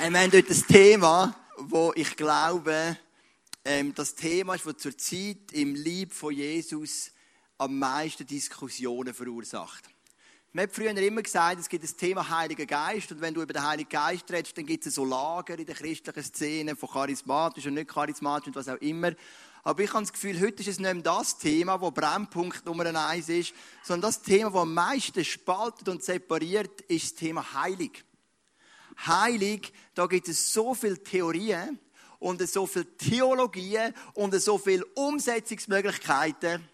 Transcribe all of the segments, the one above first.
Wir haben dort ein Thema, wo ich glaube, ähm, das Thema ist, das zurzeit im Lieb von Jesus am meisten Diskussionen verursacht. Man hat früher immer gesagt, es gibt das Thema Heiliger Geist und wenn du über den Heiligen Geist redest, dann gibt es so Lager in der christlichen Szene von charismatisch und nicht charismatisch und was auch immer. Aber ich habe das Gefühl, heute ist es nicht mehr das Thema, das Brennpunkt Nummer eins ist, sondern das Thema, das am meisten spaltet und separiert, ist das Thema Heilig. Heilig, da gibt es so viele Theorien und so viele Theologien und so viele Umsetzungsmöglichkeiten.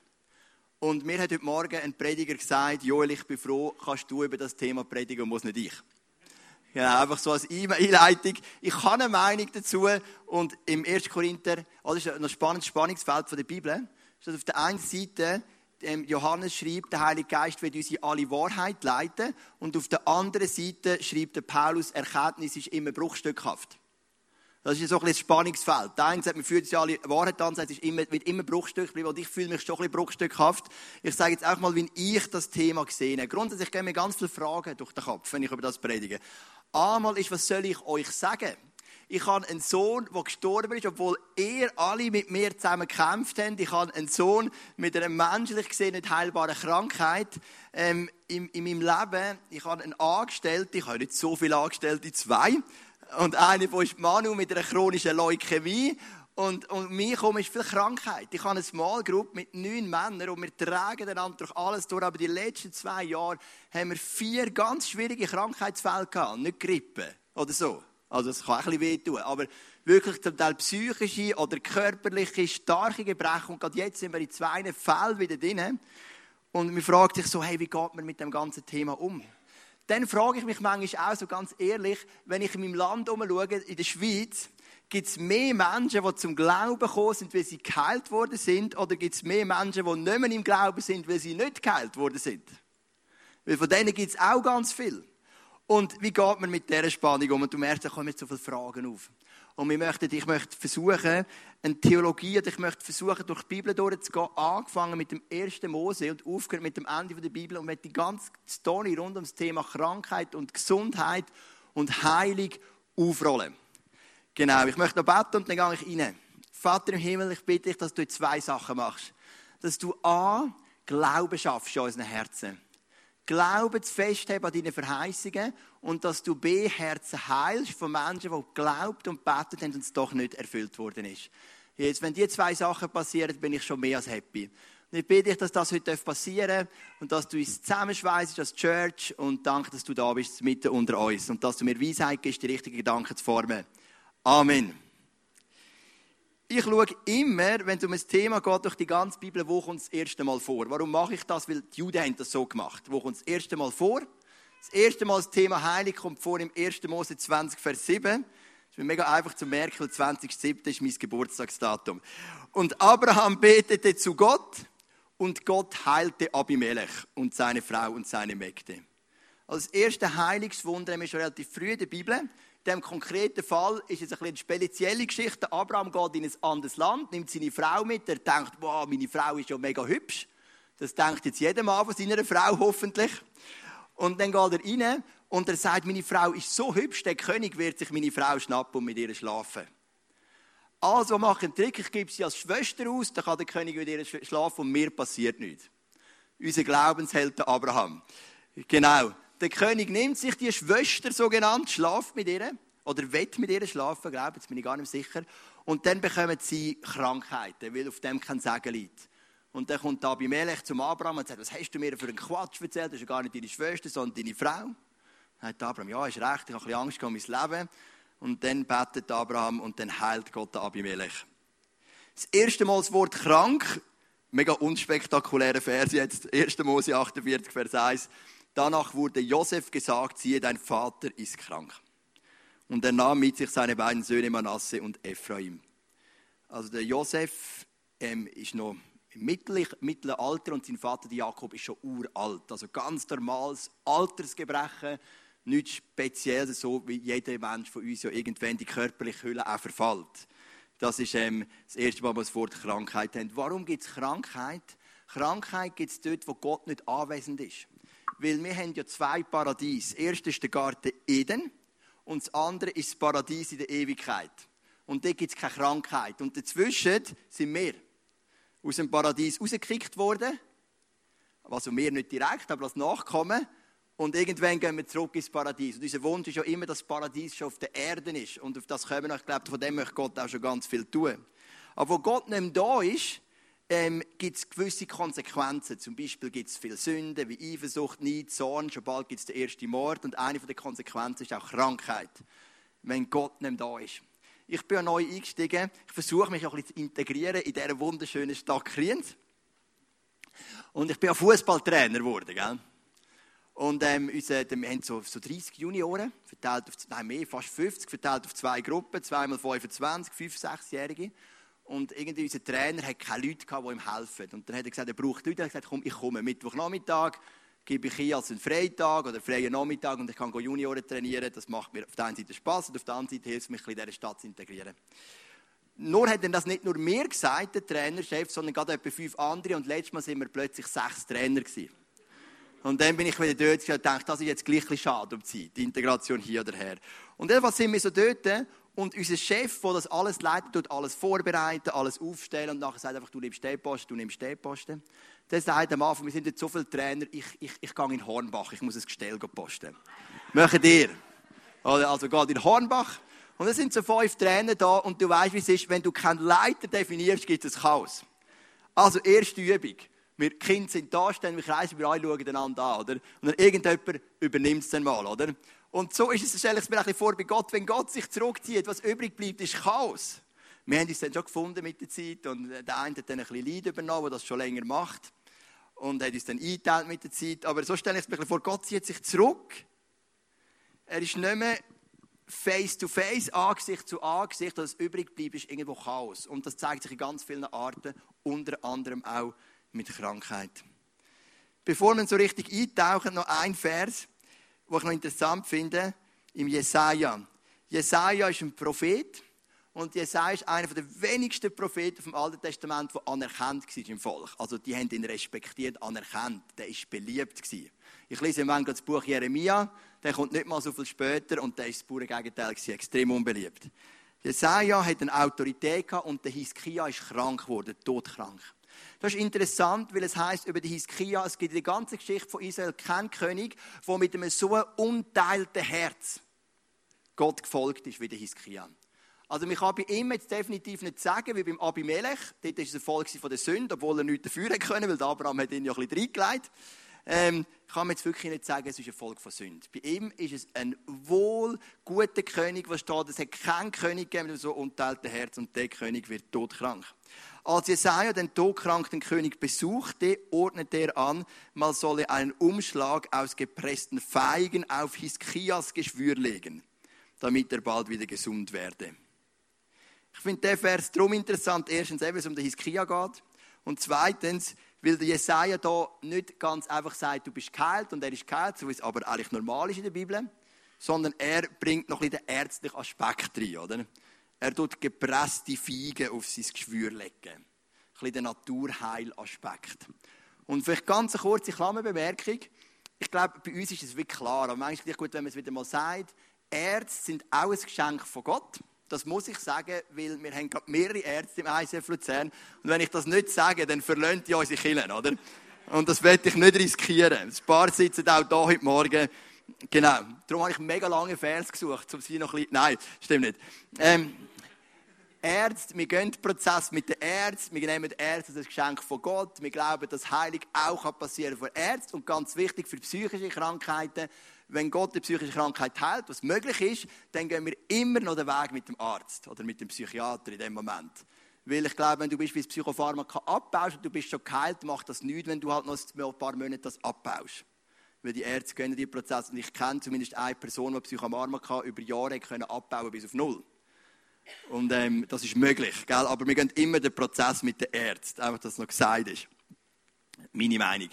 Und mir hat heute Morgen ein Prediger gesagt, Joel, ich bin froh, kannst du über das Thema predigen muss nicht ich. Ja, einfach so als Einleitung. Ich habe eine Meinung dazu und im 1. Korinther, oh, das ist ein spannendes Spannungsfeld von der Bibel, ist auf der einen Seite Johannes schreibt, der Heilige Geist wird uns in alle Wahrheit leiten. Und auf der anderen Seite schreibt der Paulus, Erkenntnis ist immer bruchstückhaft. Das ist so ein, ein Spannungsfeld. Der eine sagt, man fühlt sich alle Wahrheit an, sagt, es immer, wird immer Bruchstück bleiben. Und ich fühle mich schon ein bisschen bruchstückhaft. Ich sage jetzt auch mal, wie ich das Thema gesehen habe. Grundsätzlich gehen mir ganz viele Fragen durch den Kopf, wenn ich über das predige. Einmal ist, was soll ich euch sagen? Ich habe einen Sohn, der gestorben ist, obwohl ihr alle mit mir zusammen gekämpft habt. Ich habe einen Sohn mit einer menschlich gesehen nicht heilbaren Krankheit ähm, in, in meinem Leben. Ich habe einen Angestellten, ich habe nicht so viele Angestellte, zwei. Und eine von ist Manu mit einer chronischen Leukämie. Und, und mir kommt ist viel Krankheit. Ich habe eine Small Group mit neun Männern und wir tragen einander durch alles durch. Aber die letzten zwei Jahre haben wir vier ganz schwierige Krankheitsfälle gehabt. Nicht Grippe oder so. Also es kann ein bisschen wehtun, aber wirklich zum Teil psychische oder körperliche, starke Gebrechen. Und gerade jetzt sind wir in zwei Fällen wieder drin. Und man fragt sich so, hey, wie geht man mit dem ganzen Thema um? Dann frage ich mich manchmal auch so ganz ehrlich, wenn ich in meinem Land umschaue, in der Schweiz, gibt es mehr Menschen, die zum Glauben gekommen sind, weil sie geheilt worden sind, oder gibt es mehr Menschen, die nicht mehr im Glauben sind, weil sie nicht geheilt worden sind? Weil von denen gibt es auch ganz viel. Und wie geht man mit dieser Spannung um? Und du merkst, da kommen jetzt so viele Fragen auf. Und wir möchten, ich möchte versuchen, eine Theologie, ich möchte versuchen, durch die Bibel durchzugehen, angefangen mit dem ersten Mose und aufgehört mit dem Ende der Bibel und mit die ganze Story rund um das Thema Krankheit und Gesundheit und Heilung aufrollen. Genau, ich möchte noch beten und dann gehe ich rein. Vater im Himmel, ich bitte dich, dass du zwei Sachen machst. Dass du A, Glauben schaffst in unseren Herzen. Glauben zu festhalten an deinen Verheißungen und dass du B, Herzen heilst von Menschen, die geglaubt und betet haben und es doch nicht erfüllt worden ist. Jetzt, wenn diese zwei Sachen passieren, bin ich schon mehr als happy. Und ich bitte dich, dass das heute passieren darf und dass du uns zusammenschweißt als Church und danke, dass du da bist, mitten unter uns und dass du mir Weisheit gibst, die richtigen Gedanken zu formen. Amen ich schaue immer, wenn es um ein Thema geht, durch die ganze Bibel, wo kommt das erste Mal vor. Warum mache ich das? Weil die Juden haben das so gemacht. Wo kommt das erste Mal vor? Das erste Mal das Thema Heilig kommt vor im 1. Mose 20, Vers 7. Das ist mir mega einfach zu merken, weil 20.7. ist mein Geburtstagsdatum. Und Abraham betete zu Gott und Gott heilte Abimelech und seine Frau und seine Mägde. Als erste Heilungswunder haben wir schon relativ früh in der Bibel diesem konkreten Fall ist es eine spezielle Geschichte. Abraham geht in ein anderes Land, nimmt seine Frau mit. Er denkt, wow, meine Frau ist ja mega hübsch. Das denkt jetzt jeder Mann von seiner Frau hoffentlich. Und dann geht er rein und er sagt, meine Frau ist so hübsch, der König wird sich meine Frau schnappen und mit ihr schlafen. Also mache einen Trick, ich gebe sie als Schwester aus, dann kann der König mit ihr schlafen und mir passiert nichts. Unser Glaubensheld Abraham. Genau der König nimmt sich die Schwester so genannt, schlaft mit ihr oder wett mit ihr schlafen, glaube jetzt bin ich gar nicht sicher. Und dann bekommen sie Krankheiten, weil auf dem kein Segen liegt. Und dann kommt Abimelech zum Abraham und sagt, was hast du mir für einen Quatsch erzählt? Das ist ja gar nicht deine Schwester, sondern deine Frau. Dann sagt Abraham, ja, ist recht, ich habe ein bisschen Angst um mein Leben. Und dann betet Abraham und dann heilt Gott Abimelech. Das erste Mal das Wort krank, mega unspektakuläre Vers jetzt, 1. Mose 48, Vers 1. Danach wurde Josef gesagt, siehe, dein Vater ist krank. Und er nahm mit sich seine beiden Söhne Manasse und Ephraim. Also der Josef ähm, ist noch im mittleren Alter und sein Vater Jakob ist schon uralt. Also ganz normales Altersgebrechen, nichts Spezielles, so wie jeder Mensch von uns ja irgendwann die körperliche Hülle auch verfällt. Das ist ähm, das erste Mal, was das Wort Krankheit haben. Warum gibt es Krankheit? Krankheit gibt es dort, wo Gott nicht anwesend ist weil wir haben ja zwei Paradies. Das erste ist der Garten Eden und das andere ist das Paradies in der Ewigkeit. Und dort gibt es keine Krankheit. Und dazwischen sind wir aus dem Paradies rausgekickt worden. Also wir nicht direkt, aber als Nachkommen. Und irgendwann gehen wir zurück ins Paradies. Und unser Wunsch ist ja immer, dass das Paradies schon auf der Erde ist. Und auf das kommen wir. Ich glaube, von dem möchte Gott auch schon ganz viel tun. Aber wo Gott nicht mehr da ist, ähm, gibt es gewisse Konsequenzen. Zum Beispiel gibt es viele Sünden wie Eifersucht, Neid, Zorn. Schon bald gibt es den ersten Mord. Und eine der Konsequenzen ist auch Krankheit, wenn Gott nicht da ist. Ich bin neu eingestiegen. Ich versuche mich auch ein bisschen zu integrieren in dieser wunderschönen Stadt Kriens. Und ich bin ja Fußballtrainer geworden. Gell? Und ähm, unser, wir haben so, so 30 Junioren, verteilt auf, nein, mehr, fast 50, verteilt auf zwei Gruppen, zweimal 25, 5, 6-Jährige. Und irgendwie unser Trainer hat keine Leute gehabt, die ihm helfen. Und dann hat er gesagt, er braucht Leute. Er hat gesagt, komm, ich komme Mittwochnachmittag, gebe ich hier als einen Freitag oder freien Nachmittag und ich kann Junioren trainieren. Das macht mir auf der einen Seite Spaß und auf der anderen Seite hilft es mich, in dieser Stadt zu integrieren. Nur hat er das nicht nur mir gesagt, der Trainerchef, sondern gerade etwa fünf andere. Und letztes Mal sind wir plötzlich sechs Trainer gewesen. Und dann bin ich wieder dort und dachte, das ist jetzt gleich ein schade um die Zeit, die Integration hier oder her. Und jedenfalls sind wir so dort und unser Chef, der das alles leitet, tut alles vorbereiten, alles aufstellen und nachher sagt einfach, du nimmst den Posten, du nimmst den Posten. Der sagt am Anfang, wir sind jetzt so viele Trainer, ich, ich, ich gehe in Hornbach, ich muss ein Gestell posten. Möchtet ihr? Also geht in Hornbach und es sind so fünf Trainer da und du weißt, wie es ist, wenn du keinen Leiter definierst, gibt es Chaos. Also erste Übung. Wir Kinder sind da, stehen wir kreisen, wir alle schauen einander an, oder? Und dann irgendjemand übernimmt es dann mal, oder? Und so ist es, stelle ich es mir ein bisschen vor bei Gott, wenn Gott sich zurückzieht, was übrig bleibt, ist Chaos. Wir haben uns dann schon gefunden mit der Zeit und der eine hat dann ein bisschen Leid übernommen, der das schon länger macht und hat uns dann eingeteilt mit der Zeit. Aber so stelle ich es mir ein bisschen vor, Gott zieht sich zurück. Er ist nicht mehr face to face, Angesicht zu Angesicht, was übrig bleibt, ist irgendwo Chaos. Und das zeigt sich in ganz vielen Arten, unter anderem auch mit Krankheit. Bevor wir so richtig eintauchen, noch ein Vers, den ich noch interessant finde, im Jesaja. Jesaja ist ein Prophet und Jesaja ist einer der wenigsten Propheten vom Alten Testament, der anerkannt war im Volk. Also die haben ihn respektiert, anerkannt. Der ist beliebt. Ich lese im Moment das Buch Jeremia, der kommt nicht mal so viel später und der ist das pure Gegenteil extrem unbeliebt. Jesaja hat eine Autorität und der Hiskia ist krank geworden, todkrank. Das ist interessant, weil es heißt über die Hiskia, es gibt in der ganzen Geschichte von Israel keinen König, der mit einem so unteilten Herz Gott gefolgt ist wie der Hiskia. Also man kann bei ihm jetzt definitiv nicht sagen, wie beim Abimelech, dort war es ein Volk von der Sünde, obwohl er nichts dafür können, weil Abraham hat ihn ja ein bisschen reingelegt. Ähm, kann man jetzt wirklich nicht sagen, es ist ein Volk von Sünde. Bei ihm ist es ein wohl guter König, was steht, es hat keinen König gegeben mit so unteilten Herz und der König wird todkrank. Als Jesaja den todkranken König besuchte, ordnete er an, man solle einen Umschlag aus gepressten Feigen auf Hiskias Geschwür legen, damit er bald wieder gesund werde. Ich finde den Vers darum interessant. Erstens, eben, es um den Hiskia geht. Und zweitens, weil der Jesaja da nicht ganz einfach sagt, du bist geheilt und er ist geheilt, so wie es aber eigentlich normal ist in der Bibel, sondern er bringt noch ein bisschen den ärztlichen Aspekt rein, oder? Er tut gepresste Feigen auf sein Geschwür legen. Ein bisschen der Naturheilaspekt. Und vielleicht ganz eine kurze Klammerbemerkung. Ich glaube, bei uns ist es wirklich klar, aber manchmal ist es gut, wenn man es wieder mal sagt. Ärzte sind auch ein Geschenk von Gott. Das muss ich sagen, weil wir haben gerade mehrere Ärzte im ICF Luzern. Und wenn ich das nicht sage, dann verlöhnt die unsere Killen, oder? Und das werde ich nicht riskieren. Ein paar sitzen auch da heute Morgen. Genau. Darum habe ich mega lange Vers gesucht, um sie noch ein bisschen... Nein, stimmt nicht. Ähm, Ärzte, wir gehen den Prozess mit den Ärzten, wir nehmen Ärzte als Geschenk von Gott, wir glauben, dass Heilig auch passieren kann von Ärzten und ganz wichtig für psychische Krankheiten, wenn Gott eine psychische Krankheit heilt, was möglich ist, dann gehen wir immer noch den Weg mit dem Arzt oder mit dem Psychiater in dem Moment. Weil ich glaube, wenn du beispielsweise Psychopharmaka abbaust und du bist schon geheilt, macht das nichts, wenn du halt noch ein paar Monate das abbaust. Weil die Ärzte kennen die Prozesse und ich kenne zumindest eine Person, die Psychopharmaka über Jahre können abbauen bis auf null. Und ähm, das ist möglich, gell? aber wir gehen immer den Prozess mit den Ärzten, einfach, dass es noch gesagt ist. Meine Meinung.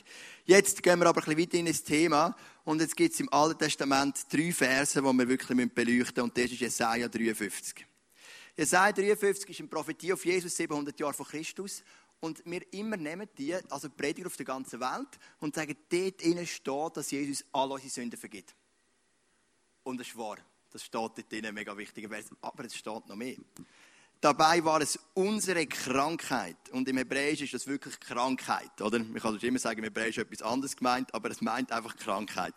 Jetzt gehen wir aber ein bisschen weiter in das Thema. Und jetzt gibt es im Alten Testament drei Verse, die wir wirklich beleuchten müssen. Und das ist Jesaja 53. Jesaja 53 ist eine Prophetie auf Jesus 700 Jahre vor Christus. Und wir immer nehmen die, also Prediger auf der ganzen Welt, und sagen, dort innen steht, dass Jesus alle unsere Sünden vergibt. Und das ist wahr. Das steht dort drin, mega wichtiger Vers. Aber es steht noch mehr. Dabei war es unsere Krankheit. Und im Hebräisch ist das wirklich Krankheit, oder? Man kann immer sagen, im Hebräisch etwas anderes gemeint, aber es meint einfach Krankheit.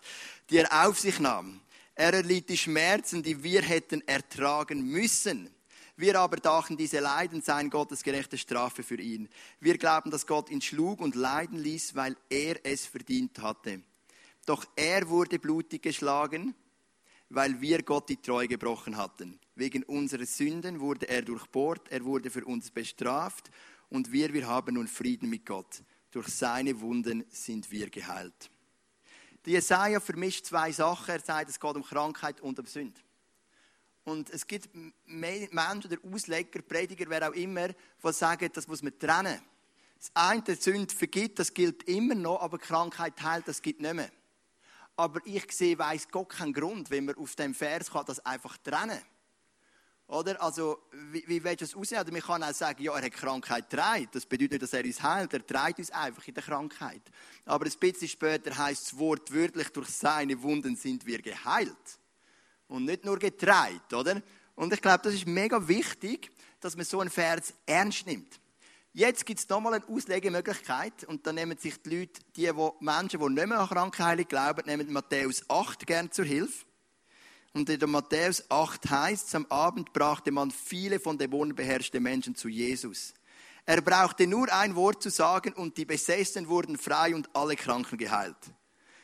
Die er auf sich nahm. Er erlitt die Schmerzen, die wir hätten ertragen müssen. Wir aber dachten, diese Leiden seien Gottes gerechte Strafe für ihn. Wir glauben, dass Gott ihn schlug und leiden ließ, weil er es verdient hatte. Doch er wurde blutig geschlagen, weil wir Gott die Treue gebrochen hatten. Wegen unserer Sünden wurde er durchbohrt, er wurde für uns bestraft und wir, wir haben nun Frieden mit Gott. Durch seine Wunden sind wir geheilt. Die Jesaja vermischt zwei Sachen. Er sagt, es geht um Krankheit und um Sünde. Und es gibt Menschen oder Ausleger, Prediger, wer auch immer, die sagen, das muss man trennen. Das eine, die Sünde vergibt, das gilt immer noch, aber Krankheit heilt, das gibt nicht mehr. Aber ich sehe, weiß Gott keinen Grund, wenn man auf dem Vers kann, das einfach trennen. Oder? Also, wie, wie willst du das aussehen? Oder man kann auch sagen, ja, er hat Krankheit getragen. Das bedeutet nicht, dass er uns heilt. Er trägt uns einfach in der Krankheit. Aber ein bisschen später heißt es wortwörtlich, durch seine Wunden sind wir geheilt. Und nicht nur getreut, oder? Und ich glaube, das ist mega wichtig, dass man so einen Vers ernst nimmt. Jetzt gibt es nochmal eine Auslegemöglichkeit und dann nehmen sich die Leute, die, die Menschen, die nicht mehr an Krankheilung glauben, nehmen Matthäus 8 gern zur Hilfe. Und in der Matthäus 8 heißt es, am Abend brachte man viele von Dämonen beherrschte Menschen zu Jesus. Er brauchte nur ein Wort zu sagen und die Besessenen wurden frei und alle Kranken geheilt.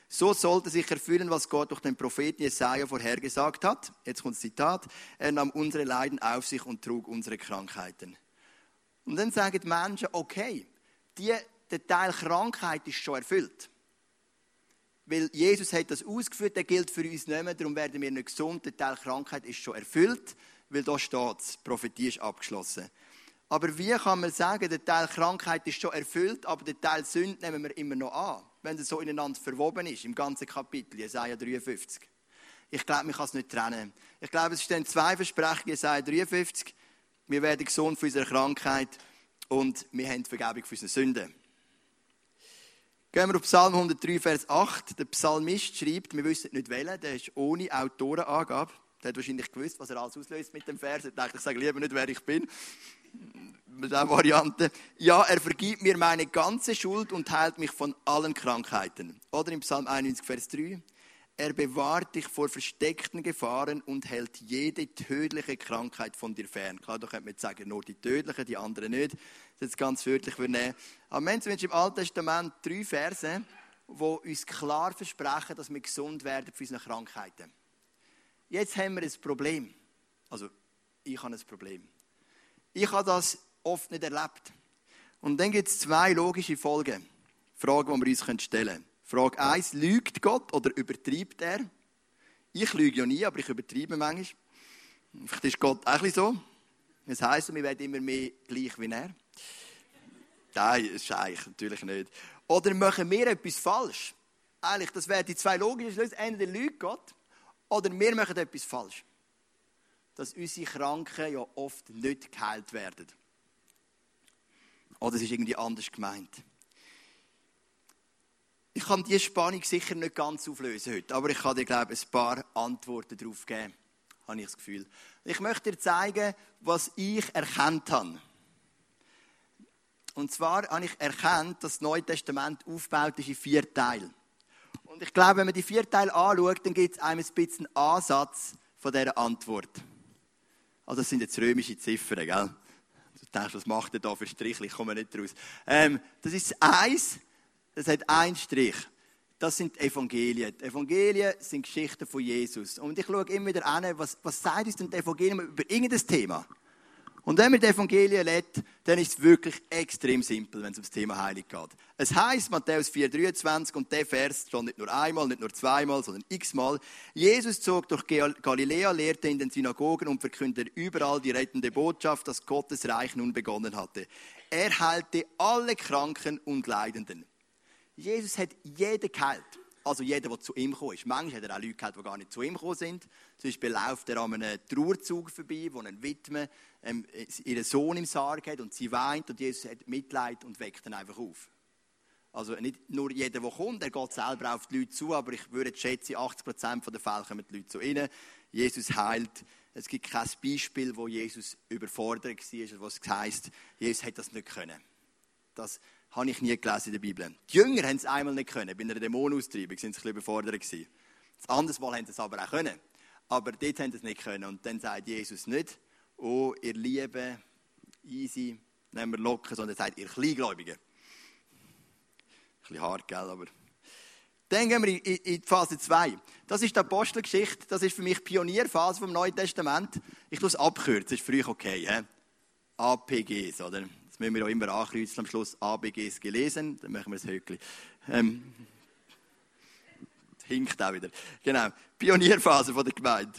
So sollte sich erfüllen, was Gott durch den Propheten Jesaja vorhergesagt hat. Jetzt kommt das Zitat. Er nahm unsere Leiden auf sich und trug unsere Krankheiten. Und dann sagen die Menschen, okay, die, der Teil Krankheit ist schon erfüllt. Weil Jesus hat das ausgeführt, der gilt für uns nicht mehr, darum werden wir nicht gesund. Der Teil Krankheit ist schon erfüllt, weil da steht es, Prophetie ist abgeschlossen. Aber wie kann man sagen, der Teil Krankheit ist schon erfüllt, aber der Teil Sünde nehmen wir immer noch an, wenn es so ineinander verwoben ist, im ganzen Kapitel, Jesaja 53. Ich glaube, man kann es nicht trennen. Ich glaube, es stehen zwei Versprechen, Jesaja 53. Wir werden gesund von unserer Krankheit und wir haben Vergebung für unsere Sünden. Gehen wir auf Psalm 103, Vers 8. Der Psalmist schreibt, wir wissen nicht wählen, der ist ohne Autorenangabe. Der hat wahrscheinlich gewusst, was er alles auslöst mit dem Vers. Er dachte, ich sage lieber nicht, wer ich bin mit der Variante. Ja, er vergibt mir meine ganze Schuld und heilt mich von allen Krankheiten. Oder im Psalm 91, Vers 3. Er bewahrt dich vor versteckten Gefahren und hält jede tödliche Krankheit von dir fern. Klar, da könnte man jetzt sagen, nur die tödlichen, die anderen nicht. Das ist jetzt ganz wörtlich nehmen. Aber wir haben im Alten Testament drei Verse, die uns klar versprechen, dass wir gesund werden für unsere Krankheiten. Jetzt haben wir ein Problem. Also, ich habe ein Problem. Ich habe das oft nicht erlebt. Und dann gibt es zwei logische Folgen. Fragen, die wir uns stellen können. Frage 1, lügt Gott oder übertreibt er? Ich lüge ja nie, aber ich übertreibe manchmal. Vielleicht ist Gott auch ein so. Das heisst, wir werden immer mehr gleich wie er. Nein, eigentlich natürlich nicht. Oder machen wir etwas falsch? Eigentlich, das wären die zwei logischen Schlüsse. Entweder lügt Gott oder wir machen etwas falsch dass unsere Kranken ja oft nicht geheilt werden. Oder es ist irgendwie anders gemeint. Ich kann diese Spannung sicher nicht ganz auflösen heute, aber ich kann dir, glaube ich, ein paar Antworten darauf geben, habe ich das Gefühl. Ich möchte dir zeigen, was ich erkannt habe. Und zwar habe ich erkannt, dass das Neue Testament aufgebaut ist in vier Teile. Und ich glaube, wenn man die vier Teile anschaut, dann gibt es einem ein bisschen Ansatz von dieser Antwort. Also das sind jetzt römische Ziffern, gell? Du denkst, was macht er da für Strich? Ich komme nicht raus. Ähm, das ist eins, das hat einen Strich. Das sind Evangelien. Die Evangelien sind Geschichten von Jesus. Und ich schaue immer wieder an, was, was sagt uns denn die Evangelien über irgendein Thema? Und wenn man die Evangelien lädt, dann ist es wirklich extrem simpel, wenn es ums Thema Heilig geht. Es heißt Matthäus 4,23 und der Vers steht nicht nur einmal, nicht nur zweimal, sondern x-mal. Jesus zog durch Galiläa, lehrte in den Synagogen und verkündete überall die rettende Botschaft, dass Gottes Reich nun begonnen hatte. Er heilte alle Kranken und Leidenden. Jesus hat jeden geheilt. Also jeder, der zu ihm gekommen ist. Manchmal hat er auch Leute gehabt, die gar nicht zu ihm gekommen sind. Zum Beispiel läuft er an einem Trauerzug vorbei, wo eine Witwe ähm, ihren Sohn im Sarg hat und sie weint und Jesus hat Mitleid und weckt ihn einfach auf. Also nicht nur jeder, der kommt, der geht selber auf die Leute zu, aber ich würde schätzen, 80% der Fälle kommen die Leute zu ihnen. Jesus heilt. Es gibt kein Beispiel, wo Jesus überfordert war, was heisst, Jesus hätte das nicht können. Das habe ich nie gelesen in der Bibel. Die Jünger haben es einmal nicht können. Bei einer Dämonenaustreibung sind sie ein bisschen überfordert gewesen. Das andere Mal haben sie es aber auch können. Aber dort haben sie es nicht können. Und dann sagt Jesus nicht, oh, ihr Lieben, easy, nehmen wir locker, sondern er sagt, ihr Kleingläubigen. Ein bisschen hart, gell, aber... Dann gehen wir in, die Phase 2. Das ist die Apostelgeschichte. Das ist für mich die Pionierphase vom Neuen Testament. Ich tue es abkürzen, ist für euch okay. He? APGs, oder? Müssen wir auch immer ankreuzen am Schluss. ABGs gelesen, dann machen wir das Höckli. Ähm, hinkt auch wieder. Genau. Pionierphase von der Gemeinde.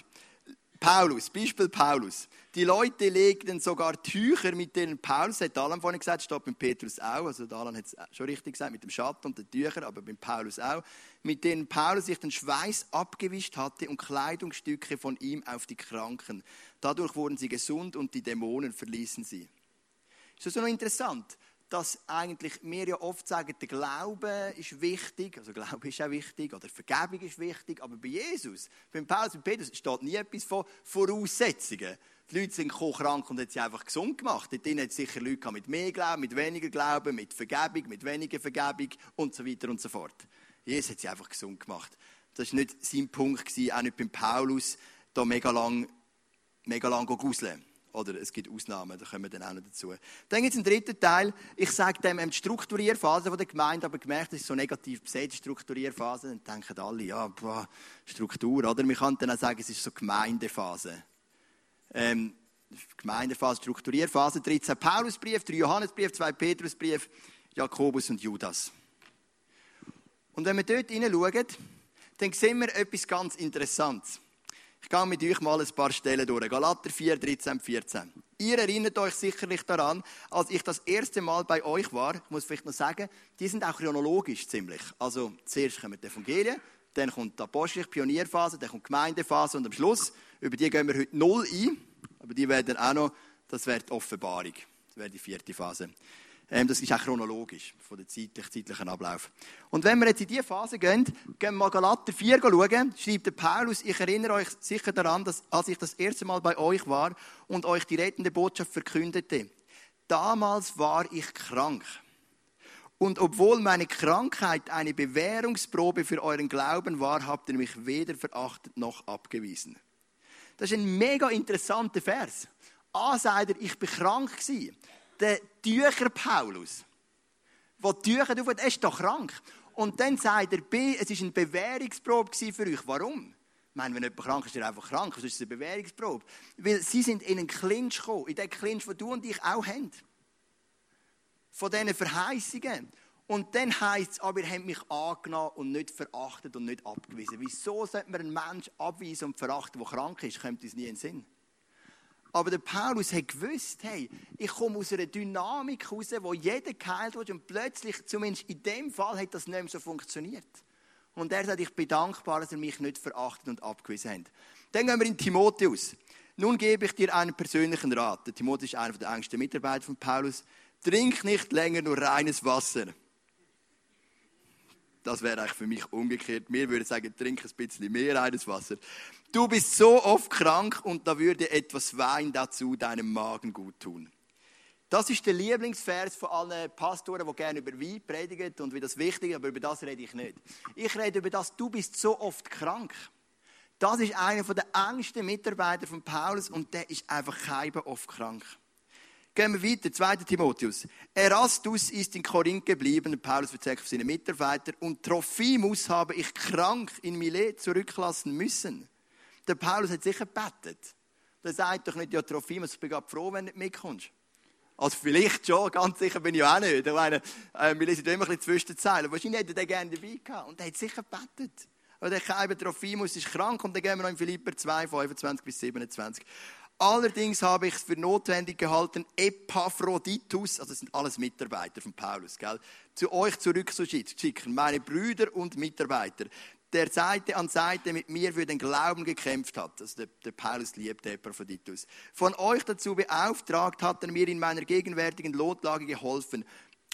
Paulus, Beispiel Paulus. Die Leute legten sogar Tücher, mit denen Paulus, hat Alan vorhin gesagt, steht beim Petrus auch, also Alan hat es schon richtig gesagt, mit dem Schatten und den Tüchern, aber beim Paulus auch, mit denen Paulus sich den Schweiß abgewischt hatte und Kleidungsstücke von ihm auf die Kranken. Dadurch wurden sie gesund und die Dämonen verließen sie. Ist das noch interessant? dass eigentlich wir ja oft sagen, der Glaube ist wichtig, also Glaube ist auch wichtig, oder Vergebung ist wichtig, aber bei Jesus, beim Paulus und Petrus steht nie etwas von Voraussetzungen. Die Leute sind krank und haben sie einfach gesund gemacht. Dort hat es sicher Leute mit mehr Glauben, mit weniger Glauben, mit Vergebung, mit weniger Vergebung und so weiter und so fort. Jesus hat sie einfach gesund gemacht. Das war nicht sein Punkt, auch nicht beim Paulus, da mega lang, mega lang guseln. Oder es gibt Ausnahmen, da kommen wir dann auch noch dazu. Dann gibt es einen dritten Teil. Ich sage dem die Strukturierphase der Gemeinde, aber gemerkt, das ist so negativ besetzt, Strukturierphase. Dann denken alle, ja, boah, Struktur, oder? Wir können dann auch sagen, es ist so Gemeindephase. Ähm, Gemeindephase, Strukturierphase, 13 Paulusbrief, 3 Johannesbrief, 2 Petrusbrief, Jakobus und Judas. Und wenn wir dort hineinschauen, dann sehen wir etwas ganz Interessantes. Ich gehe mit euch mal ein paar Stellen durch. Galater 4, 13, 14. Ihr erinnert euch sicherlich daran, als ich das erste Mal bei euch war, ich muss vielleicht noch sagen, die sind auch chronologisch ziemlich. Also zuerst kommen die Evangelien, dann kommt die Apostel, Pionierphase, dann kommt die Gemeindephase und am Schluss, über die gehen wir heute null ein, aber die werden auch noch, das wäre die Offenbarung, das wäre die vierte Phase. Ähm, das ist auch chronologisch, von der zeitlich, zeitlichen Ablauf. Und wenn wir jetzt in diese Phase gehen, gehen wir mal Galater 4 schauen, schreibt der Paulus, ich erinnere euch sicher daran, dass als ich das erste Mal bei euch war und euch die rettende Botschaft verkündete, damals war ich krank. Und obwohl meine Krankheit eine Bewährungsprobe für euren Glauben war, habt ihr mich weder verachtet noch abgewiesen. Das ist ein mega interessanter Vers. A sagt er, ich bin krank gewesen der Tücher Paulus, der Tücher aufhört, er ist doch krank. Und dann sagt er, es war eine Bewährungsprobe für euch. Warum? Ich meine, wenn jemand krank ist, ist er einfach krank. Das ist eine Bewährungsprobe. Weil sie sind in einen Clinch gekommen, in den Clinch, den du und ich auch haben. Von diesen Verheißungen. Und dann heisst es, aber ihr habt mich angenommen und nicht verachtet und nicht abgewiesen. Wieso sollte man einen Menschen abweisen und verachten, der krank ist? Kommt uns nie in den Sinn. Aber der Paulus hat gewusst, hey, ich komme aus einer Dynamik raus, wo jeder geheilt wird und plötzlich, zumindest in dem Fall, hat das nicht mehr so funktioniert. Und er sagt, ich bin dankbar, dass er mich nicht verachtet und abgewiesen hat. Dann gehen wir in Timotheus. Nun gebe ich dir einen persönlichen Rat. Der Timotheus ist einer der engsten Mitarbeiter von Paulus. Trink nicht länger nur reines Wasser. Das wäre eigentlich für mich umgekehrt. Wir würden sagen, trink ein bisschen mehr reines Wasser. Du bist so oft krank und da würde etwas Wein dazu deinem Magen gut tun. Das ist der Lieblingsvers von allen Pastoren, die gerne über Wein predigen und wie das wichtig ist, aber über das rede ich nicht. Ich rede über das, du bist so oft krank. Das ist einer der engsten Mitarbeiter von Paulus und der ist einfach oft krank. Gehen wir weiter, 2. Timotheus. Erastus ist in Korinth geblieben, Paulus erzählt von seinen Mitarbeitern, und Trophimus habe ich krank in Milet zurücklassen müssen. Der Paulus hat sicher gebetet. Der sagt doch nicht, ja, Trophimus, ich bin gerade froh, wenn du nicht mitkommst. Also vielleicht schon, ganz sicher bin ich auch nicht. Ich meine, äh, wir lesen immer ein bisschen zwischen den Zeilen. Wahrscheinlich hätte er gerne dabei gehabt. Und er hat sicher gebetet. Aber der Kaiber Trophimus ist krank und dann gehen wir noch in Philipper 2, 25 bis 27. Allerdings habe ich es für notwendig gehalten, Epaphroditus, also das sind alles Mitarbeiter von Paulus, gell, zu euch zurückzuschicken, meine Brüder und Mitarbeiter, der Seite an Seite mit mir für den Glauben gekämpft hat. Also der, der Paulus liebt Epaphroditus. Von euch dazu beauftragt hat er mir in meiner gegenwärtigen Notlage geholfen.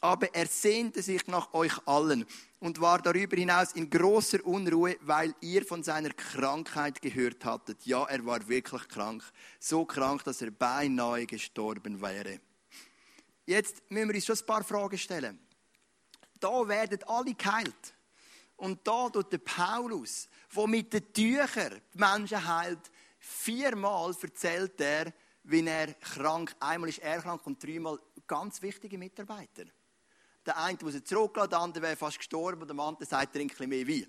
Aber er sehnte sich nach euch allen und war darüber hinaus in großer Unruhe, weil ihr von seiner Krankheit gehört hattet. Ja, er war wirklich krank, so krank, dass er beinahe gestorben wäre. Jetzt müssen wir uns schon ein paar Fragen stellen. Da werden alle geheilt. Und da tut der Paulus, der mit den Tüchern die Menschen heilt, viermal erzählt er, wie er krank, einmal ist er krank und dreimal ganz wichtige Mitarbeiter. Der eine muss er zurücklassen, der andere wäre fast gestorben und der andere sagt, trink ein bisschen mehr Wein.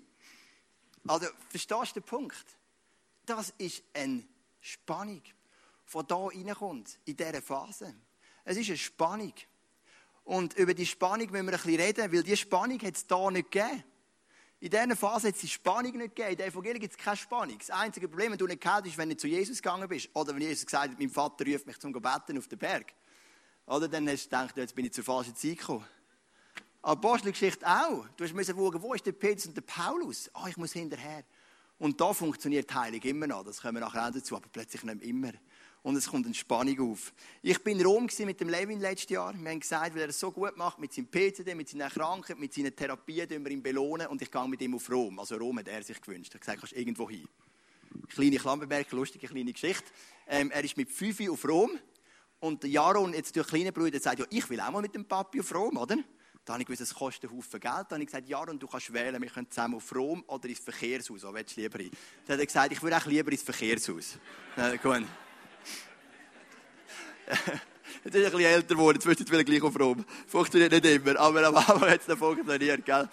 Also, verstehst du den Punkt? Das ist eine Spannung, die hier reinkommt, in dieser Phase. Es ist eine Spannung. Und über die Spannung müssen wir ein bisschen reden, weil diese Spannung hat es hier nicht gegeben. In dieser Phase hat es die Spannung nicht gegeben. In der Evangelie gibt es keine Spannung. Das einzige Problem, wenn du nicht kennst, ist, wenn du zu Jesus gegangen bist. Oder wenn Jesus gesagt hat, mein Vater ruft mich zum Gebeten auf den Berg. Oder dann hast du gedacht, jetzt bin ich zur falschen Zeit gekommen. Apostelgeschichte auch. Du musst schauen, wo ist der Petrus und der Paulus? Ah, oh, ich muss hinterher. Und da funktioniert Heilig immer noch. Das kommen wir nachher auch dazu, aber plötzlich nicht immer. Und es kommt eine Spannung auf. Ich bin in Rom mit dem Levin letztes Jahr. Wir haben gesagt, weil er es so gut macht, mit seinem PCD, mit seiner Krankheit, mit seinen Therapien, die wir ihn belohnen. Und ich gehe mit ihm auf Rom. Also Rom hat er sich gewünscht. Er hat gesagt, kannst irgendwo hin. Kleine Klammerberg, lustige kleine Geschichte. Ähm, er ist mit Fifi auf Rom. Und Jaron, jetzt der kleine Bruder, sagt, ja, ich will auch mal mit dem Papi auf Rom, oder? Da habe ich gewusst, es kostet einen Haufen Geld. Da habe ich gesagt, ja, und du kannst wählen, wir können zusammen auf Rom oder ins Verkehrshaus. Wo willst du lieber hin? Dann hat er gesagt, ich würde auch lieber ins Verkehrshaus. Gut. Jetzt ist er ein bisschen älter geworden, jetzt möchte ich gleich auf Rom. Funktioniert nicht immer, aber am Anfang hat es dann funktioniert, gell?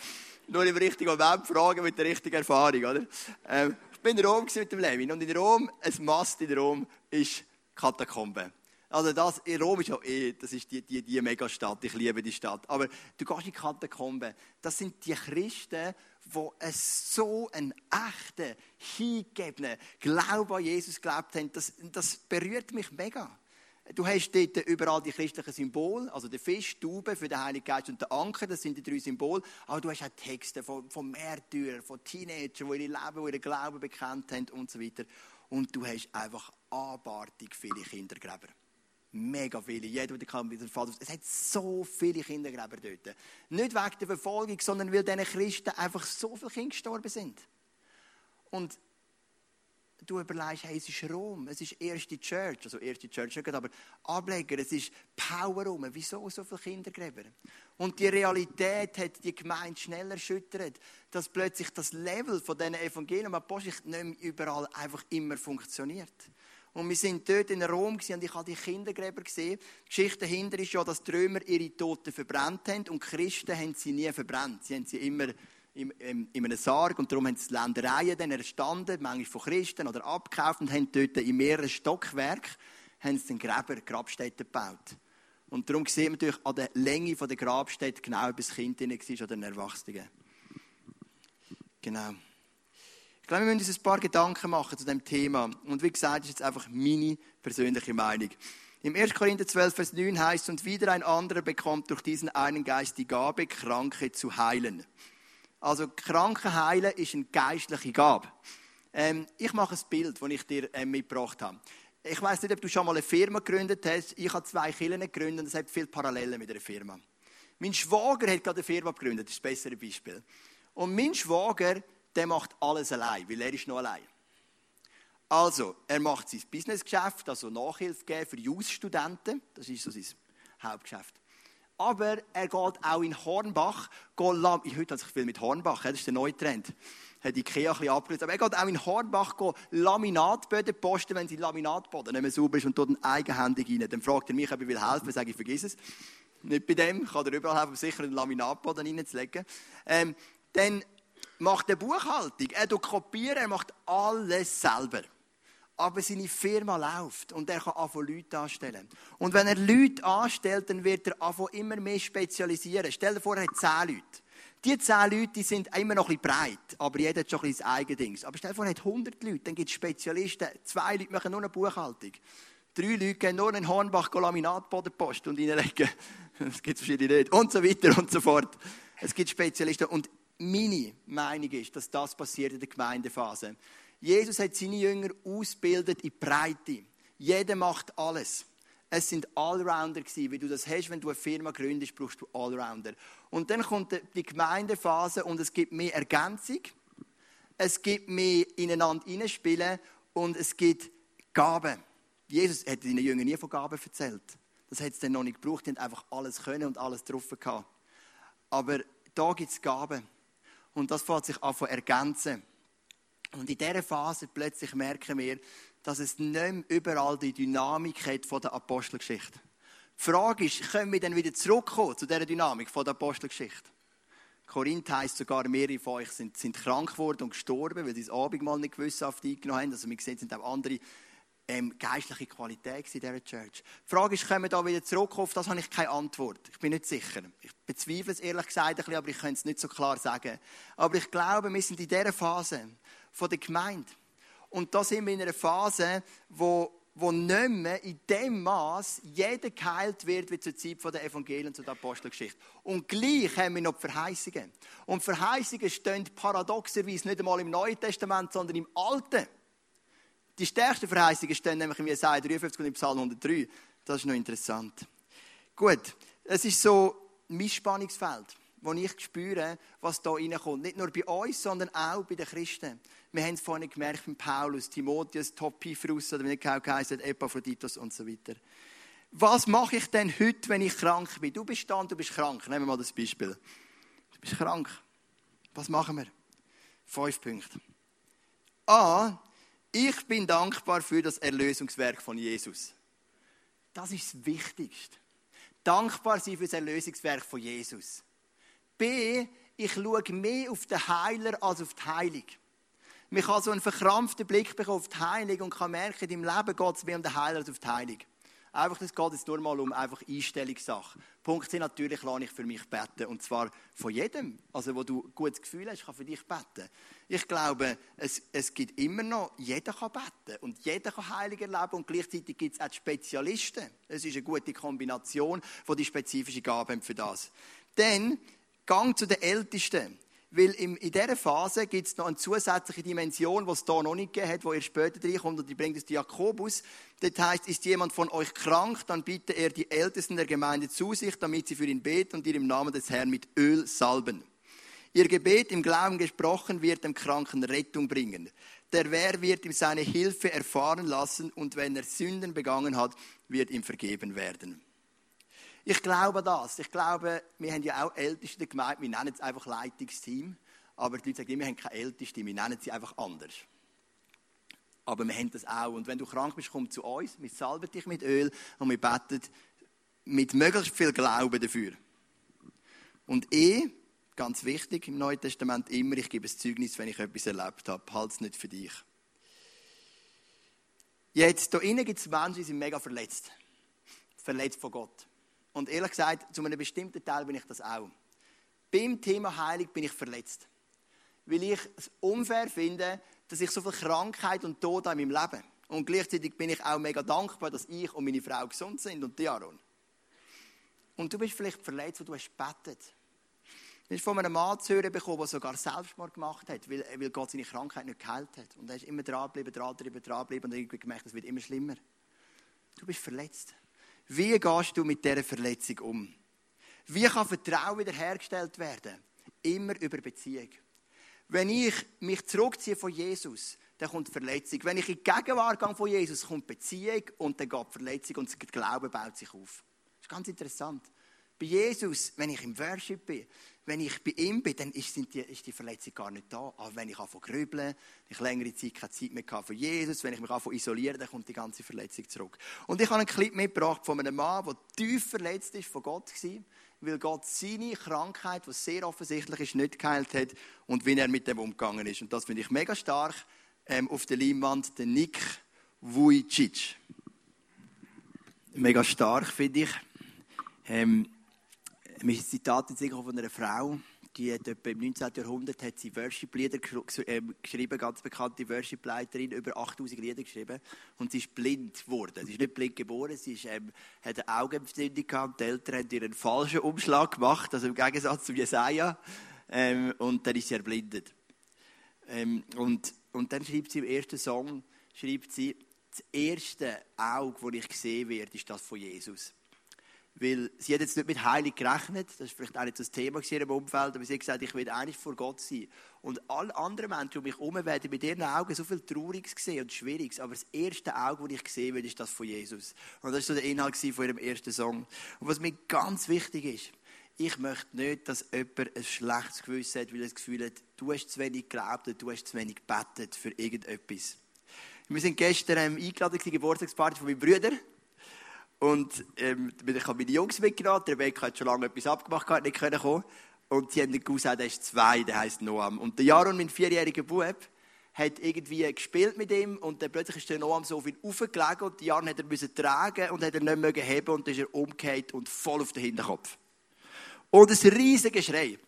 Nur im richtigen Moment fragen mit der richtigen Erfahrung, oder? Ähm, ich bin in Rom mit dem Levin und in Rom, ein Mast in Rom ist Katakombe. Also das, Rom ist ja eh, das ist die, die, die Megastadt, ich liebe die Stadt. Aber du gehst in die Katakomben, das sind die Christen, die es so einen echten, hingegebenen Glauben an Jesus geglaubt haben. Das, das berührt mich mega. Du hast dort überall die christlichen Symbole, also der Fisch, die Taube für den Heiligen Geist und der Anker, das sind die drei Symbole. Aber du hast auch Texte von, von Märtyrern, von Teenagern, die ihr Leben, die ihren Glauben bekannt haben und so weiter. Und du hast einfach abartig viele Kindergräber. Mega viele. Jeder, der kann wieder Fall. Es hat so viele Kindergräber dort. Nicht wegen der Verfolgung, sondern weil diese Christen einfach so viele Kinder gestorben sind. Und du überlegst, hey, es ist Rom, es ist erste Church, also erste Church aber Ableger, es ist Power rum. Wieso so viele Kindergräber? Und die Realität hat die Gemeinde schnell erschüttert, dass plötzlich das Level von diesen Evangelium Apostel nicht mehr überall einfach immer funktioniert. Und wir sind dort in Rom und ich habe die Kindergräber gesehen. Die Geschichte dahinter ist ja, dass die Römer ihre Toten verbrannt haben und Christen haben sie nie verbrannt. Sie haben sie immer in, in, in einem Sarg und darum haben sie Ländereien dann erstanden, manchmal von Christen oder abgekauft und haben dort in mehreren Stockwerken haben sie den Gräber, Grabstätten gebaut. Und darum sehen wir natürlich an der Länge der Grabstätte genau, ob ein Kind drin war oder ein Erwachsener. Genau. Ich glaube, wir müssen uns ein paar Gedanken machen zu dem Thema. Und wie gesagt, das ist jetzt einfach meine persönliche Meinung. Im 1. Korinther 12, Vers 9 heißt, und wieder ein anderer bekommt durch diesen einen Geist die Gabe, Kranke zu heilen. Also, Kranke heilen ist eine geistliche Gabe. Ähm, ich mache ein Bild, das ich dir ähm, mitgebracht habe. Ich weiß nicht, ob du schon mal eine Firma gegründet hast. Ich habe zwei Kirchen gegründet und es hat viele Parallelen mit einer Firma. Mein Schwager hat gerade eine Firma gegründet, das ist ein besseres Beispiel. Und mein Schwager der macht alles allein, weil er ist noch allein. Also, er macht sein Businessgeschäft, also Nachhilfe geben für Jus-Studenten. Das ist so sein Hauptgeschäft. Aber er geht auch in Hornbach. Lam ich heute ich viel mit Hornbach, das ist der neue Trend. Hat Ikea ein bisschen abgelöst. Aber er geht auch in Hornbach Laminatböden posten, wenn sein Laminatboden nicht mehr sauber ist und dort eigenhändig rein. Dann fragt er mich, ob ich will helfen. Sage ich, vergiss es. Nicht bei dem, kann er überall helfen, sicher einen Laminatboden reinzulegen. Ähm, dann macht eine Buchhaltung, er kopiert, er macht alles selber. Aber seine Firma läuft und er kann anfangen, Leute anstellen. Und wenn er Leute anstellt, dann wird er anfangen, immer mehr spezialisieren. Stell dir vor, er hat zehn Leute. Die zehn Leute die sind immer noch ein breit, aber jeder hat schon ein eigenes Aber stell dir vor, er hat 100 Leute, dann gibt es Spezialisten. Zwei Leute machen nur eine Buchhaltung. Drei Leute gehen nur einen Hornbach Laminatboden posten und reinlegen. Das gibt es wahrscheinlich nicht. Und so weiter und so fort. Es gibt Spezialisten. Und meine Meinung ist, dass das passiert in der Gemeindephase. Jesus hat seine Jünger ausgebildet in Breite. Jeder macht alles. Es sind Allrounder gewesen, wie du das hast, wenn du eine Firma gründest, brauchst du Allrounder. Und dann kommt die Gemeindephase und es gibt mehr Ergänzung, es gibt mehr ineinander hineinspielen und es gibt Gaben. Jesus hat seinen Jüngern nie von Gaben erzählt. Das hat es dann noch nicht gebraucht. Die haben einfach alles können und alles drauf gehabt. Aber da gibt es Gaben. Und das fängt sich an zu ergänzen. Und in dieser Phase plötzlich merken wir, dass es nicht mehr überall die Dynamik hat von der Apostelgeschichte. Die Frage ist, können wir dann wieder zurückkommen zu dieser Dynamik von der Apostelgeschichte? Korinth heisst sogar, mehrere von euch sind, sind krank geworden und gestorben, weil sie das Abendmahl nicht gewissenhaft eingenommen haben. Also wir sehen, es sind auch andere ähm, geistliche Qualität in dieser Church. Die Frage ist, können wir da wieder zurück? Auf das habe ich keine Antwort. Ich bin nicht sicher. Ich bezweifle es ehrlich gesagt ein bisschen, aber ich kann es nicht so klar sagen. Aber ich glaube, wir sind in dieser Phase von der Gemeinde. Und da sind wir in einer Phase, wo, wo nicht mehr in dem Maß jeder geheilt wird wie zur Zeit der Evangelien und der Apostelgeschichte. Und gleich haben wir noch die Verheißungen. Und Verheißungen stehen paradoxerweise nicht einmal im Neuen Testament, sondern im Alten. Die stärksten Verheißungen stehen nämlich in Jesaja 53 und im Psalm 103. Das ist noch interessant. Gut, es ist so mein Spannungsfeld, wo ich spüre, was da reinkommt. Nicht nur bei uns, sondern auch bei den Christen. Wir haben es vorhin gemerkt mit Paulus, Timotheus, Topiphorus oder wie nicht genau geheißen, Epaphroditus und so weiter. Was mache ich denn heute, wenn ich krank bin? Du bist da und du bist krank. Nehmen wir mal das Beispiel. Du bist krank. Was machen wir? Fünf Punkte. A. Ich bin dankbar für das Erlösungswerk von Jesus. Das ist das Wichtigste. Dankbar sein für das Erlösungswerk von Jesus. B. Ich schaue mehr auf den Heiler als auf die Heilung. Man kann so einen verkrampften Blick bekommen auf die Heilung und kann merken, deinem Leben geht es mehr um den Heiler als auf die Heilung. Einfach, das geht jetzt nur mal um einfach Einstellungssachen. Punkt sind natürlich, lasse ich für mich beten. Und zwar von jedem. Also, wo du ein gutes Gefühl hast, kann für dich beten. Ich glaube, es, es gibt immer noch, jeder kann beten. Und jeder kann Heilig erleben. Und gleichzeitig gibt es auch Spezialisten. Es ist eine gute Kombination, die die spezifische Gabe haben für das. Dann, Gang zu den Ältesten. Weil in dieser Phase gibt es noch eine zusätzliche Dimension, die es hier noch nicht gegeben hat, wo ihr später reinkommt, und die bringt es Jakobus. Das heißt, ist jemand von euch krank, dann bitte er die Ältesten der Gemeinde zu sich, damit sie für ihn beten und ihr im Namen des Herrn mit Öl salben. Ihr Gebet im Glauben gesprochen wird dem Kranken Rettung bringen. Der Wer wird ihm seine Hilfe erfahren lassen und wenn er Sünden begangen hat, wird ihm vergeben werden. Ich glaube das. Ich glaube, wir haben ja auch Älteste der Gemeinde, wir nennen es einfach Leitungsteam. Aber die Leute sagen immer, wir haben keine Älteste, wir nennen sie einfach anders. Aber wir haben das auch. Und wenn du krank bist, komm zu uns, wir salben dich mit Öl und wir beten mit möglichst viel Glauben dafür. Und eh, ganz wichtig im Neuen Testament immer, ich gebe ein Zeugnis, wenn ich etwas erlebt habe. Halt es nicht für dich. Jetzt, hier innen gibt es Menschen, die sind mega verletzt. Verletzt von Gott. Und ehrlich gesagt, zu einem bestimmten Teil bin ich das auch. Beim Thema Heilung bin ich verletzt. Weil ich es unfair finde, dass ich so viel Krankheit und Tod habe in meinem Leben. Und gleichzeitig bin ich auch mega dankbar, dass ich und meine Frau gesund sind und die Aaron. Und du bist vielleicht verletzt, weil du hast gebetet. Du hast von einem Mann zu hören bekommen, der sogar Selbstmord gemacht hat, weil, Gott seine Krankheit nicht geheilt hat. Und er ist immer dranbleiben, dranbleiben, dranbleiben und irgendwie gemerkt, es wird immer schlimmer. Du bist verletzt. Wie gehst du mit dieser Verletzung um? Wie kann Vertrauen wiederhergestellt werden? Immer über Beziehung. Wenn ich mich zurückziehe von Jesus, dann kommt Verletzung. Wenn ich in die Gegenwart gehe von Jesus, kommt Beziehung und dann geht Verletzung und der Glaube baut sich auf. Das ist ganz interessant. Bei Jesus, wenn ich im Worship bin, wenn ich bei ihm bin, dann ist die, ist die Verletzung gar nicht da. Aber wenn ich anfange grübeln, ich längere Zeit keine Zeit mehr habe von Jesus, wenn ich mich anfange isolieren, dann kommt die ganze Verletzung zurück. Und ich habe einen Clip mitgebracht von einem Mann, der tief verletzt ist von Gott war, weil Gott seine Krankheit, die sehr offensichtlich ist, nicht geheilt hat und wie er mit dem umgegangen ist. Und das finde ich mega stark ähm, auf der Leinwand, der Nick Vujicic. Mega stark, finde ich. Ähm, ein Zitat von einer Frau, die hat etwa im 19. Jahrhundert hat sie Worship-Lieder äh, geschrieben, ganz bekannte Worship-Leiterin, über 8000 Lieder geschrieben. Und sie ist blind geworden. Sie ist nicht blind geboren, sie ist, ähm, hat eine Augenentzündung gehabt. Die Eltern haben ihr einen falschen Umschlag gemacht, also im Gegensatz zu Jesaja. Ähm, und dann ist sie erblindet. Ähm, und, und dann schreibt sie im ersten Song, schreibt sie, das erste Auge, das ich sehen werde, ist das von Jesus. Weil sie hat jetzt nicht mit Heilig gerechnet, das ist vielleicht auch nicht das Thema in ihrem Umfeld, aber sie hat gesagt, ich will eigentlich vor Gott sein. Und alle anderen Menschen um mich herum werden mit ihren Augen so viel Trauriges sehen und Schwieriges, aber das erste Auge, das ich sehen will, ist das von Jesus. Und das war so der Inhalt von ihrem ersten Song. Und was mir ganz wichtig ist, ich möchte nicht, dass jemand ein schlechtes Gewissen hat, weil er das Gefühl hat, du hast zu wenig geglaubt oder du hast zu wenig gebetet für irgendetwas. Wir sind gestern ähm, eingeladen in die Geburtstagsparty von meinem Bruder. Und ähm, ich habe meine Jungs mitgenommen. Rebecca hat schon lange etwas abgemacht, hat nicht kommen. Und sie haben den Cousin, der ist zwei, der heisst Noam. Und der Jaron, mein vierjähriger Bub, hat irgendwie gespielt mit ihm und dann plötzlich ist der Noam so viel aufgelegt und der Jaron hat er müssen tragen und hat er nicht mehr heben und dann ist er umgekehrt und voll auf den Hinterkopf. Und ein riesiges Schrei.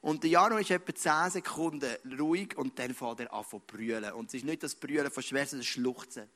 Und der Jano ist etwa 10 Sekunden ruhig und dann fängt er an zu brüllen. Und es ist nicht das Brüllen von schwer, sondern das Schluchzen.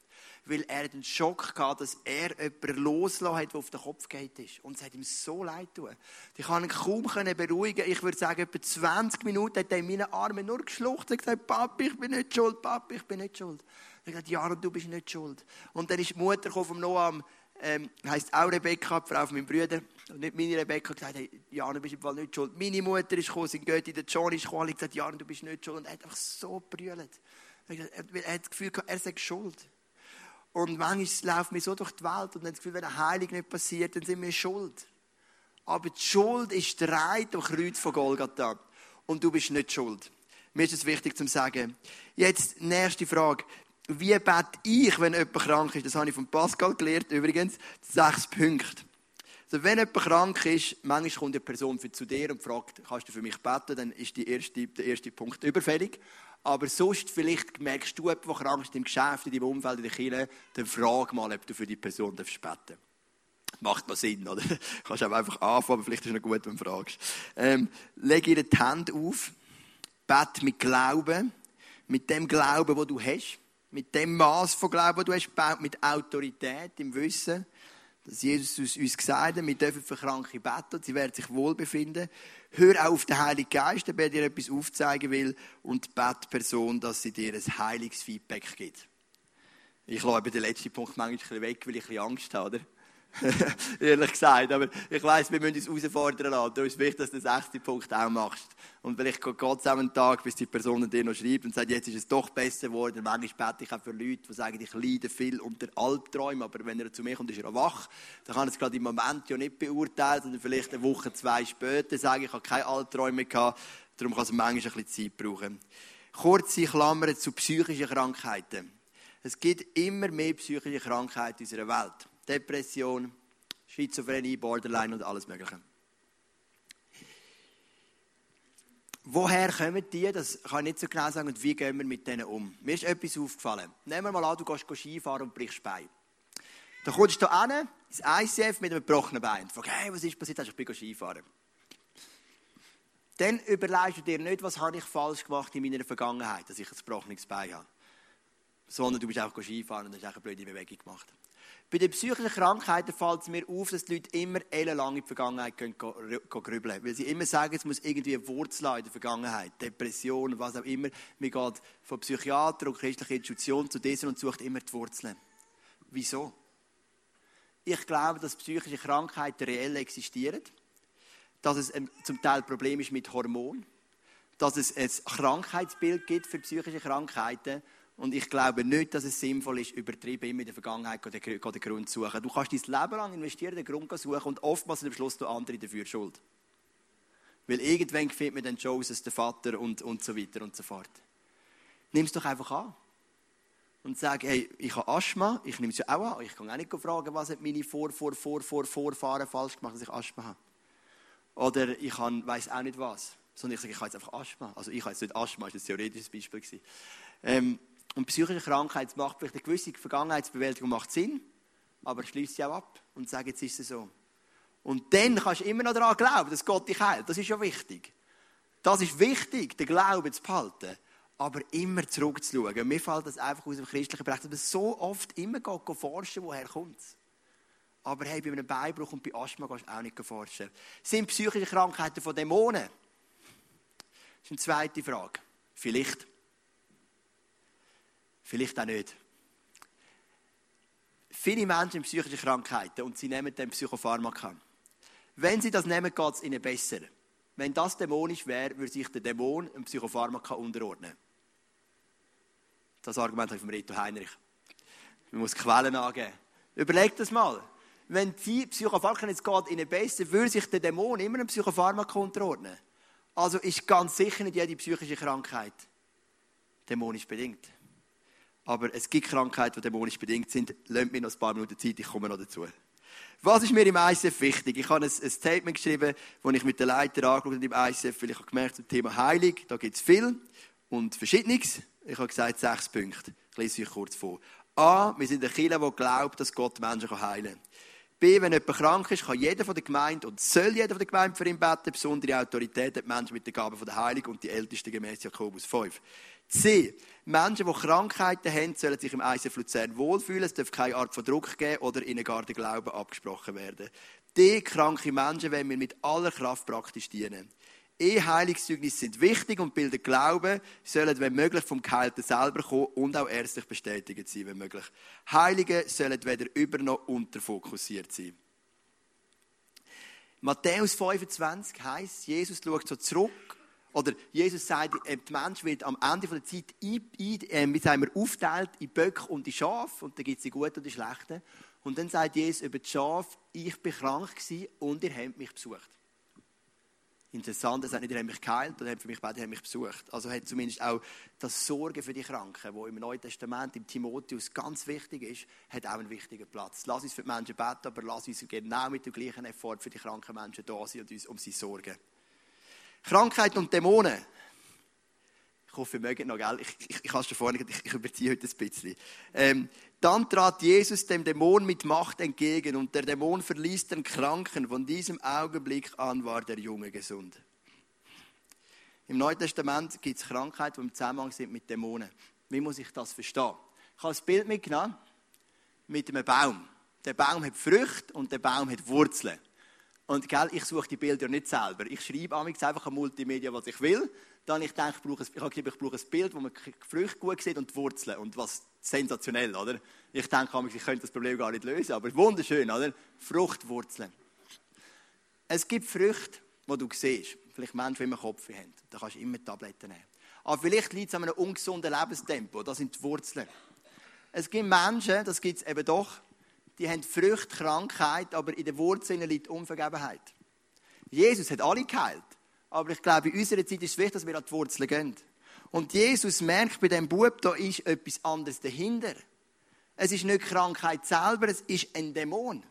Weil er den Schock hatte, dass er jemanden losgelassen hat, der auf den Kopf geht ist. Und es hat ihm so leid tun. Ich kann ihn kaum beruhigen. Ich würde sagen, etwa 20 Minuten hat er in meinen Armen nur geschluchzt und gesagt, Papi, ich bin nicht schuld, Papi, ich bin nicht schuld. Er hat gesagt, Jano, du bist nicht schuld. Und dann ist die Mutter vom Noam ähm, heisst auch Rebecca, die Frau von meinem Bruder, und nicht meine Rebecca, gesagt, hey, Jan, du bist im Fall nicht schuld. Meine Mutter ist gekommen, sein Götti, der John ist gekommen, und gesagt, Jan, du bist nicht schuld. Und er hat einfach so brüllt. Er hat das Gefühl, er sei schuld. Und manchmal laufen wir so durch die Welt und haben das Gefühl, wenn eine Heilung nicht passiert, dann sind wir schuld. Aber die Schuld ist Reit am Kreuz von Golgatha. Und du bist nicht schuld. Mir ist es wichtig zu sagen. Jetzt, nächste Frage wie bete ich, wenn jemand krank ist? Das habe ich von Pascal gelernt, übrigens. Sechs Punkte. Also wenn jemand krank ist, manchmal kommt eine Person zu dir und fragt, kannst du für mich beten? Dann ist die erste, der erste Punkt überfällig. Aber sonst, vielleicht merkst du der krank ist im Geschäft, in deinem Umfeld, in der Kirche, dann frag mal, ob du für die Person beten darfst. Macht mal Sinn, oder? Du kannst auch einfach anfangen, aber vielleicht ist es noch gut, wenn du fragst. Ähm, leg ihr die Hände auf, bete mit Glauben, mit dem Glauben, wo du hast mit dem Maß von Glauben, das du hast, mit Autorität, im Wissen, dass Jesus uns gesagt hat, wir dürfen für Kranke beten, sie werden sich wohlbefinden. Hör auf den Heiligen Geist, der dir etwas aufzeigen will, und bete Person, dass sie dir ein heiliges Feedback gibt. Ich lasse den letzten Punkt manchmal weg, weil ich ein bisschen Angst habe, oder? Ehrlich gesagt. Aber ich weiss, wir müssen uns herausfordern lassen. Da ist wichtig, dass du den sechsten Punkt auch machst. Und vielleicht geht es auch einen Tag, bis die Person dir noch schreibt und sagt, jetzt ist es doch besser geworden. Manchmal bete ich auch für Leute, die sagen, ich leide viel unter Albträumen, aber wenn er zu mir kommt, ist er wach. Dann kann er es gerade im Moment ja nicht beurteilen, sondern vielleicht eine Woche, zwei später sagen, ich habe keine Albträume gehabt. Darum kann es manchmal ein bisschen Zeit brauchen. Kurze Klammern zu psychischen Krankheiten. Es gibt immer mehr psychische Krankheiten in unserer Welt. Depression, Schizophrenie, Borderline und alles Mögliche. Woher kommen die? Das kann ich nicht so genau sagen. Und wie gehen wir mit denen um? Mir ist etwas aufgefallen. Nehmen wir mal an, du gehst Skifahren und brichst Bein. Dann kommst du hier ins ICF mit einem gebrochenen Bein. Und fragst, hey, was ist passiert? Ich bin Skifahren. Dann überlegst du dir nicht, was habe ich falsch gemacht in meiner Vergangenheit, dass ich ein gebrochenes Bein habe. Sondern du bist auch Skifahren und hast eine blöde Bewegung gemacht. Bei den psychischen Krankheiten fällt es mir auf, dass die Leute immer ellenlang in die Vergangenheit gehen, grübeln. Weil sie immer sagen, es muss irgendwie eine Wurzel in der Vergangenheit. Depression, was auch immer. Man geht von Psychiater und christlicher Institution zu diesen und sucht immer die Wurzeln. Wieso? Ich glaube, dass psychische Krankheiten reell existieren. Dass es zum Teil ein Problem ist mit Hormonen. Dass es ein Krankheitsbild gibt für psychische Krankheiten und ich glaube nicht, dass es sinnvoll ist, übertrieben immer in der Vergangenheit den Grund zu suchen. Du kannst dein Leben lang investieren, den Grund suchen und oftmals am Schluss andere dafür schuld. Weil irgendwann findet man dann Joseph, den Vater und, und so weiter und so fort. Nimm es doch einfach an. Und sag, hey, ich habe Asthma, ich nehme es ja auch an. Ich kann auch nicht fragen, was hat meine Vor, Vor, Vor, Vor, Vorfahren falsch gemacht, dass ich Asthma habe. Oder ich weiß auch nicht was. Sondern ich sage, ich habe jetzt einfach Asthma. Also ich habe jetzt nicht Asthma, das war ein theoretisches Beispiel. Ähm, und psychische Krankheit macht vielleicht eine gewisse Vergangenheitsbewältigung macht Sinn, aber schließt sie auch ab und sagt, jetzt ist es so. Und dann kannst du immer noch daran glauben, dass Gott dich heilt. Das ist ja wichtig. Das ist wichtig, den Glauben zu behalten. Aber immer zurückzuschauen. Mir fällt das einfach aus dem christlichen Bereich, dass man so oft immer geht, forschen woher kommt. Aber hey, bei einem Beinbruch und bei Asthma gehst du auch nicht forschen. Sind psychische Krankheiten von Dämonen? Das ist eine zweite Frage. Vielleicht. Vielleicht auch nicht. Viele Menschen haben psychische Krankheiten und sie nehmen dann Psychopharmaka. Wenn sie das nehmen, geht es ihnen besser. Wenn das dämonisch wäre, würde sich der Dämon einem Psychopharmaka unterordnen. Das Argument habe ich von Reto Heinrich. Man muss Quellen angeben. Überlegt das mal. Wenn die Psychopharmaka jetzt geht ihnen besser, würde sich der Dämon immer einem Psychopharmaka unterordnen. Also ist ganz sicher nicht jede psychische Krankheit dämonisch bedingt. Aber es gibt Krankheiten, die dämonisch bedingt sind. Lasst mir noch ein paar Minuten Zeit, ich komme noch dazu. Was ist mir im ICF wichtig? Ich habe ein, Statement geschrieben, das ich mit den Leiter angeschaut habe im ICF, weil ich habe gemerkt, zum Thema Heilung, da gibt es viel und Verschiedenes. Ich habe gesagt, sechs Punkte. Ich lese euch kurz vor. A, wir sind eine Kirche, die glaubt, dass Gott Menschen heilen kann. B, wenn jemand krank ist, kann jeder von der Gemeinde und soll jeder von der Gemeinde für ihn beten. Besondere Autorität hat Menschen mit der Gabe von der Heilung und die Ältesten gemäß Jakobus 5. C. Menschen, die Krankheiten haben, sollen sich im ICF Luzern wohlfühlen. Es darf keine Art von Druck geben oder ihnen gar der Glaube abgesprochen werden. D. Kranke Menschen wollen wir mit aller Kraft praktisch dienen. E. Heilungszeugnisse sind wichtig und bilden Glauben, sollen, wenn möglich, vom Geheilten selber kommen und auch ärztlich bestätigt sein, wenn möglich. Heilige sollen weder über- noch unterfokussiert sein. Matthäus 25 heißt, Jesus schaut so zurück oder Jesus sagt, äh, der Mensch wird am Ende der Zeit ein, äh, aufteilt in Böcke und in Schafe. Und da gibt es die Guten und die Schlechten. Und dann sagt Jesus über die Schafe, ich bin krank und ihr habt mich besucht. Interessant, er sagt nicht, ihr habt mich geheilt, oder habt für mich beide mich besucht. Also hat zumindest auch das Sorgen für die Kranken, wo im Neuen Testament, im Timotheus ganz wichtig ist, hat auch einen wichtigen Platz. Lass uns für die Menschen beten, aber lass uns genau mit dem gleichen Effort für die kranken Menschen da sein und uns um sie sorgen. Krankheit und Dämonen. Ich hoffe, ihr mögt noch, gell? Ich, ich, ich habe schon vorhin ich, ich überziehe heute ein bisschen. Ähm, dann trat Jesus dem Dämon mit Macht entgegen und der Dämon verließ den Kranken. Von diesem Augenblick an war der Junge gesund. Im Neuen Testament gibt es Krankheiten, die im Zusammenhang sind mit Dämonen. Wie muss ich das verstehen? Ich habe ein Bild mitgenommen mit einem Baum. Der Baum hat Früchte und der Baum hat Wurzeln. Und gell, ich suche die Bilder nicht selber. Ich schreibe einfach an Multimedia, was ich will. Dann ich denke, ich brauche, ein, ich habe ich brauche ein Bild, wo man die Früchte gut sieht und die Wurzeln. Und was sensationell, oder? Ich denke, ich könnte das Problem gar nicht lösen, aber wunderschön, oder? Fruchtwurzeln. Es gibt Früchte, die du siehst. Vielleicht Menschen, die immer Kopf haben. Da kannst du immer Tabletten nehmen. Aber vielleicht liegt es an einem ungesunden Lebenstempo. Das sind die Wurzeln. Es gibt Menschen, das gibt es eben doch, die haben Früchte, Krankheit, aber in den Wurzeln liegt Unvergebenheit. Jesus hat alle geheilt. Aber ich glaube, in unserer Zeit ist es wichtig, dass wir an die Wurzeln gehen. Und Jesus merkt bei dem Bub, da ist etwas anderes dahinter. Es ist nicht Krankheit selber, es ist ein Dämon.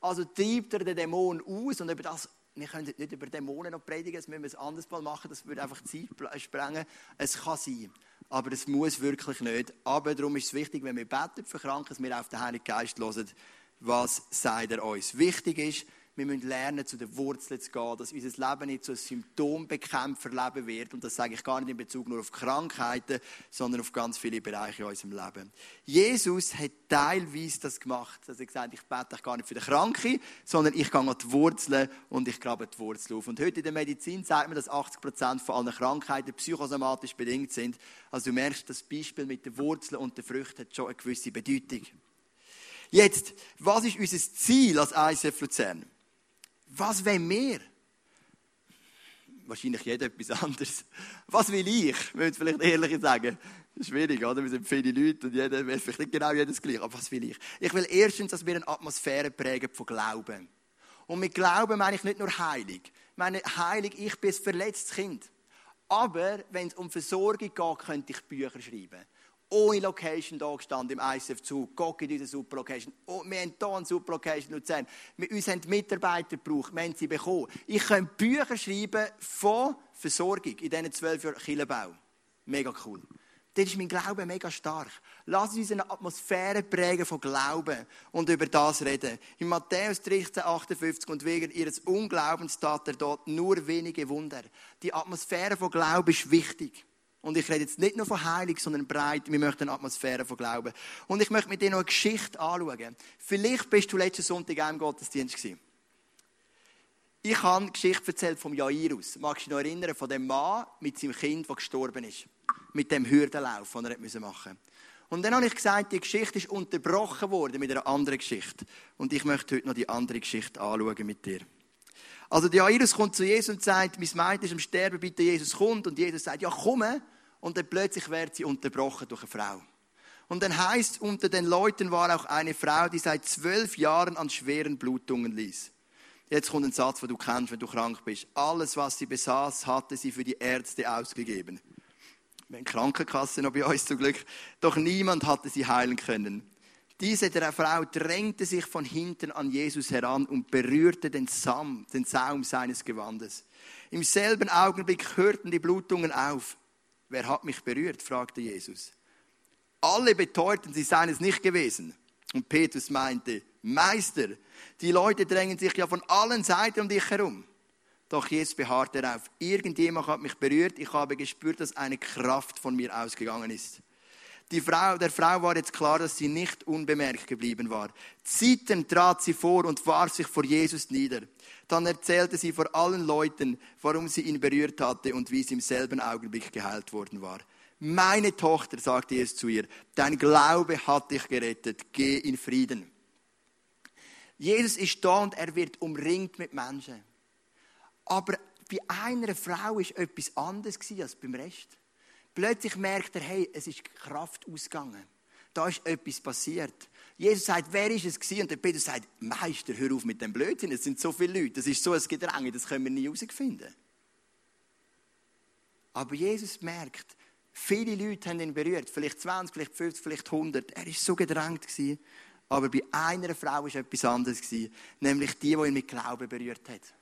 Also treibt er den Dämon aus und über das, wir können nicht über Dämonen noch predigen, das müssen wir ein anderes Mal machen, das würde einfach Zeit sprengen. Es kann sein, aber es muss wirklich nicht. Aber darum ist es wichtig, wenn wir beten für Kranken, dass wir auf den Heiligen Geist hören, was sagt er uns. Wichtig ist, wir müssen lernen, zu den Wurzeln zu gehen, dass unser Leben nicht so ein Symptombekämpferleben wird. Und das sage ich gar nicht in Bezug nur auf Krankheiten, sondern auf ganz viele Bereiche in unserem Leben. Jesus hat teilweise das gemacht, dass er gesagt ich bete gar nicht für den Kranken, sondern ich gehe an die Wurzeln und ich grabe die Wurzeln auf. Und heute in der Medizin sagt man, dass 80 Prozent von allen Krankheiten psychosomatisch bedingt sind. Also du merkst, das Beispiel mit den Wurzeln und den Früchten hat schon eine gewisse Bedeutung. Jetzt, was ist unser Ziel als ICF Luzern? Was wollen wir? Wahrscheinlich jeder etwas anderes. Was will ich? Würde vielleicht ehrlich sagen. Schwierig, oder? Wir sind viele Leute und jeder will vielleicht nicht genau jedes gleich. Aber was will ich? Ich will erstens, dass wir eine Atmosphäre prägen von Glauben. Und mit Glauben meine ich nicht nur heilig. Ich meine heilig, ich bin ein verletztes Kind. Aber wenn es um Versorgung geht, könnte ich Bücher schreiben ohne Location da gestanden im ICF Zug. Gott in unsere super Location. Oh, wir haben hier eine super Location Luzern. Wir uns haben Mitarbeiter gebraucht, wir haben sie bekommen. Ich könnte Bücher schreiben von Versorgung in diesen zwölf Jahren Killenbau. Mega cool. Das ist mein Glaube mega stark. Lass uns eine Atmosphäre prägen von Glauben und über das reden. In Matthäus 13, 58 und wegen ihres Unglaubens tat er dort nur wenige Wunder. Die Atmosphäre von Glauben ist wichtig. Und ich rede jetzt nicht nur von Heilig, sondern breit. Wir möchten eine Atmosphäre von Glauben. Und ich möchte mit dir noch eine Geschichte anschauen. Vielleicht bist du letzten Sonntag im Gottesdienst gewesen. Ich habe eine Geschichte erzählt vom Jairus. Magst du dich noch erinnern, von dem Mann mit seinem Kind, das gestorben ist? Mit dem Hürdenlauf, den er machen musste. Und dann habe ich gesagt, die Geschichte ist unterbrochen worden mit einer anderen Geschichte. Und ich möchte heute noch die andere Geschichte anschauen mit dir. Also die Jairus kommt zu Jesus und sagt, mein Meid ist am Sterben, bitte Jesus kommt. Und Jesus sagt, ja komm. Und dann plötzlich wird sie unterbrochen durch eine Frau. Und dann heißt, unter den Leuten war auch eine Frau, die seit zwölf Jahren an schweren Blutungen ließ. Jetzt kommt ein Satz, den du kennst, wenn du krank bist. Alles, was sie besaß, hatte sie für die Ärzte ausgegeben. Wir haben Krankenkasse noch bei uns zum Glück. Doch niemand hatte sie heilen können. Diese Frau drängte sich von hinten an Jesus heran und berührte den, Saum, den Saum seines Gewandes. Im selben Augenblick hörten die Blutungen auf. Wer hat mich berührt? fragte Jesus. Alle beteuerten, sie seien es nicht gewesen. Und Petrus meinte, Meister, die Leute drängen sich ja von allen Seiten um dich herum. Doch Jesus beharrte darauf, irgendjemand hat mich berührt, ich habe gespürt, dass eine Kraft von mir ausgegangen ist. Die Frau, der Frau war jetzt klar, dass sie nicht unbemerkt geblieben war. Zitternd trat sie vor und warf sich vor Jesus nieder. Dann erzählte sie vor allen Leuten, warum sie ihn berührt hatte und wie sie im selben Augenblick geheilt worden war. Meine Tochter, sagte Jesus zu ihr, dein Glaube hat dich gerettet, geh in Frieden. Jesus ist da und er wird umringt mit Menschen. Aber bei einer Frau ist etwas anderes als beim Rest. Plötzlich merkt er, hey, es ist Kraft ausgegangen. Da ist etwas passiert. Jesus sagt, wer ist es gewesen? Und der Peter sagt, Meister, hör auf mit dem Blödsinn. Es sind so viele Leute. Das ist so ein Gedränge, das können wir nie herausfinden. Aber Jesus merkt, viele Leute haben ihn berührt. Vielleicht 20, vielleicht 50, vielleicht 100. Er war so gedrängt. Gewesen. Aber bei einer Frau war etwas anderes. Gewesen, nämlich die, die ihn mit Glauben berührt hat.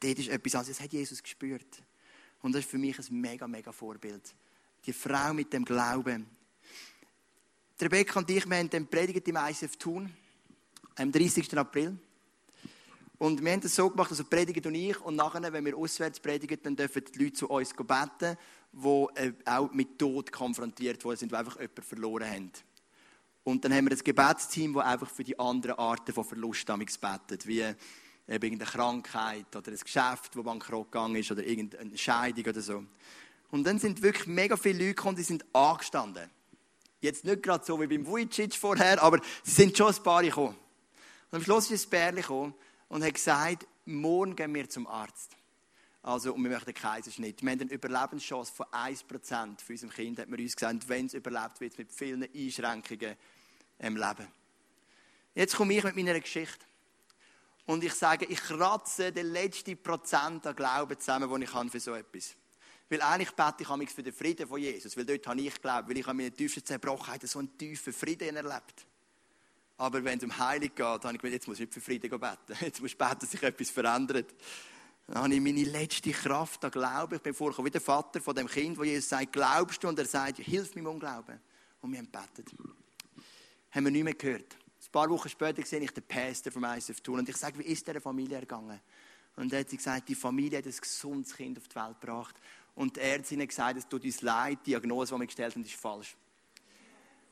Dort ist etwas anderes. Das hat Jesus gespürt. Und das ist für mich ein mega, mega Vorbild. Die Frau mit dem Glauben. Rebecca und ich, wir haben den predigt im ICF Thun, am 30. April. Und wir haben das so gemacht, also predigen und ich, und nachher, wenn wir auswärts predigen, dann dürfen die Leute zu uns beten, die äh, auch mit Tod konfrontiert worden sind, die einfach jemanden verloren haben. Und dann haben wir ein Gebetsteam, das einfach für die anderen Arten von Verlust betet, wie eben irgendeine Krankheit oder ein Geschäft, das bankrott gegangen ist oder irgendeine Scheidung oder so. Und dann sind wirklich mega viele Leute gekommen, die sind angestanden. Jetzt nicht gerade so wie beim Vujicic vorher, aber sie sind schon ein paar gekommen. Und am Schluss ist ein Bärli gekommen und hat gesagt, morgen gehen wir zum Arzt. Also, und wir möchten einen Kaiserschnitt. Wir haben eine Überlebenschance von 1% für unser Kind, hat man uns gesagt. Wenn es überlebt, wird es mit vielen Einschränkungen im Leben. Jetzt komme ich mit meiner Geschichte. Und ich sage, ich kratze den letzten Prozent an Glauben zusammen, den ich habe für so etwas. Weil eigentlich bete ich für den Frieden von Jesus. Weil dort habe ich geglaubt, weil ich an meiner tiefsten Zerbrochenheit so einen tiefen Frieden erlebt. Aber wenn es um Heilig geht, habe ich gedacht, jetzt muss ich nicht für Frieden beten. Jetzt muss ich beten, dass sich etwas verändert. Dann habe ich meine letzte Kraft an Glauben. Ich bin vorgekommen wie der Vater von dem Kind, wo Jesus sagt, glaubst du? Und er sagt, hilf mir im Unglauben. Und wir haben gebetet. Haben wir nicht mehr gehört. Ein paar Wochen später sehe ich den Pastor vom ISF Tour und ich sage, wie ist der Familie ergangen? Und er hat gesagt, die Familie hat ein gesundes Kind auf die Welt gebracht. Und die Ärztin hat gesagt, es tut uns leid, die Diagnose, die wir gestellt haben, ist falsch.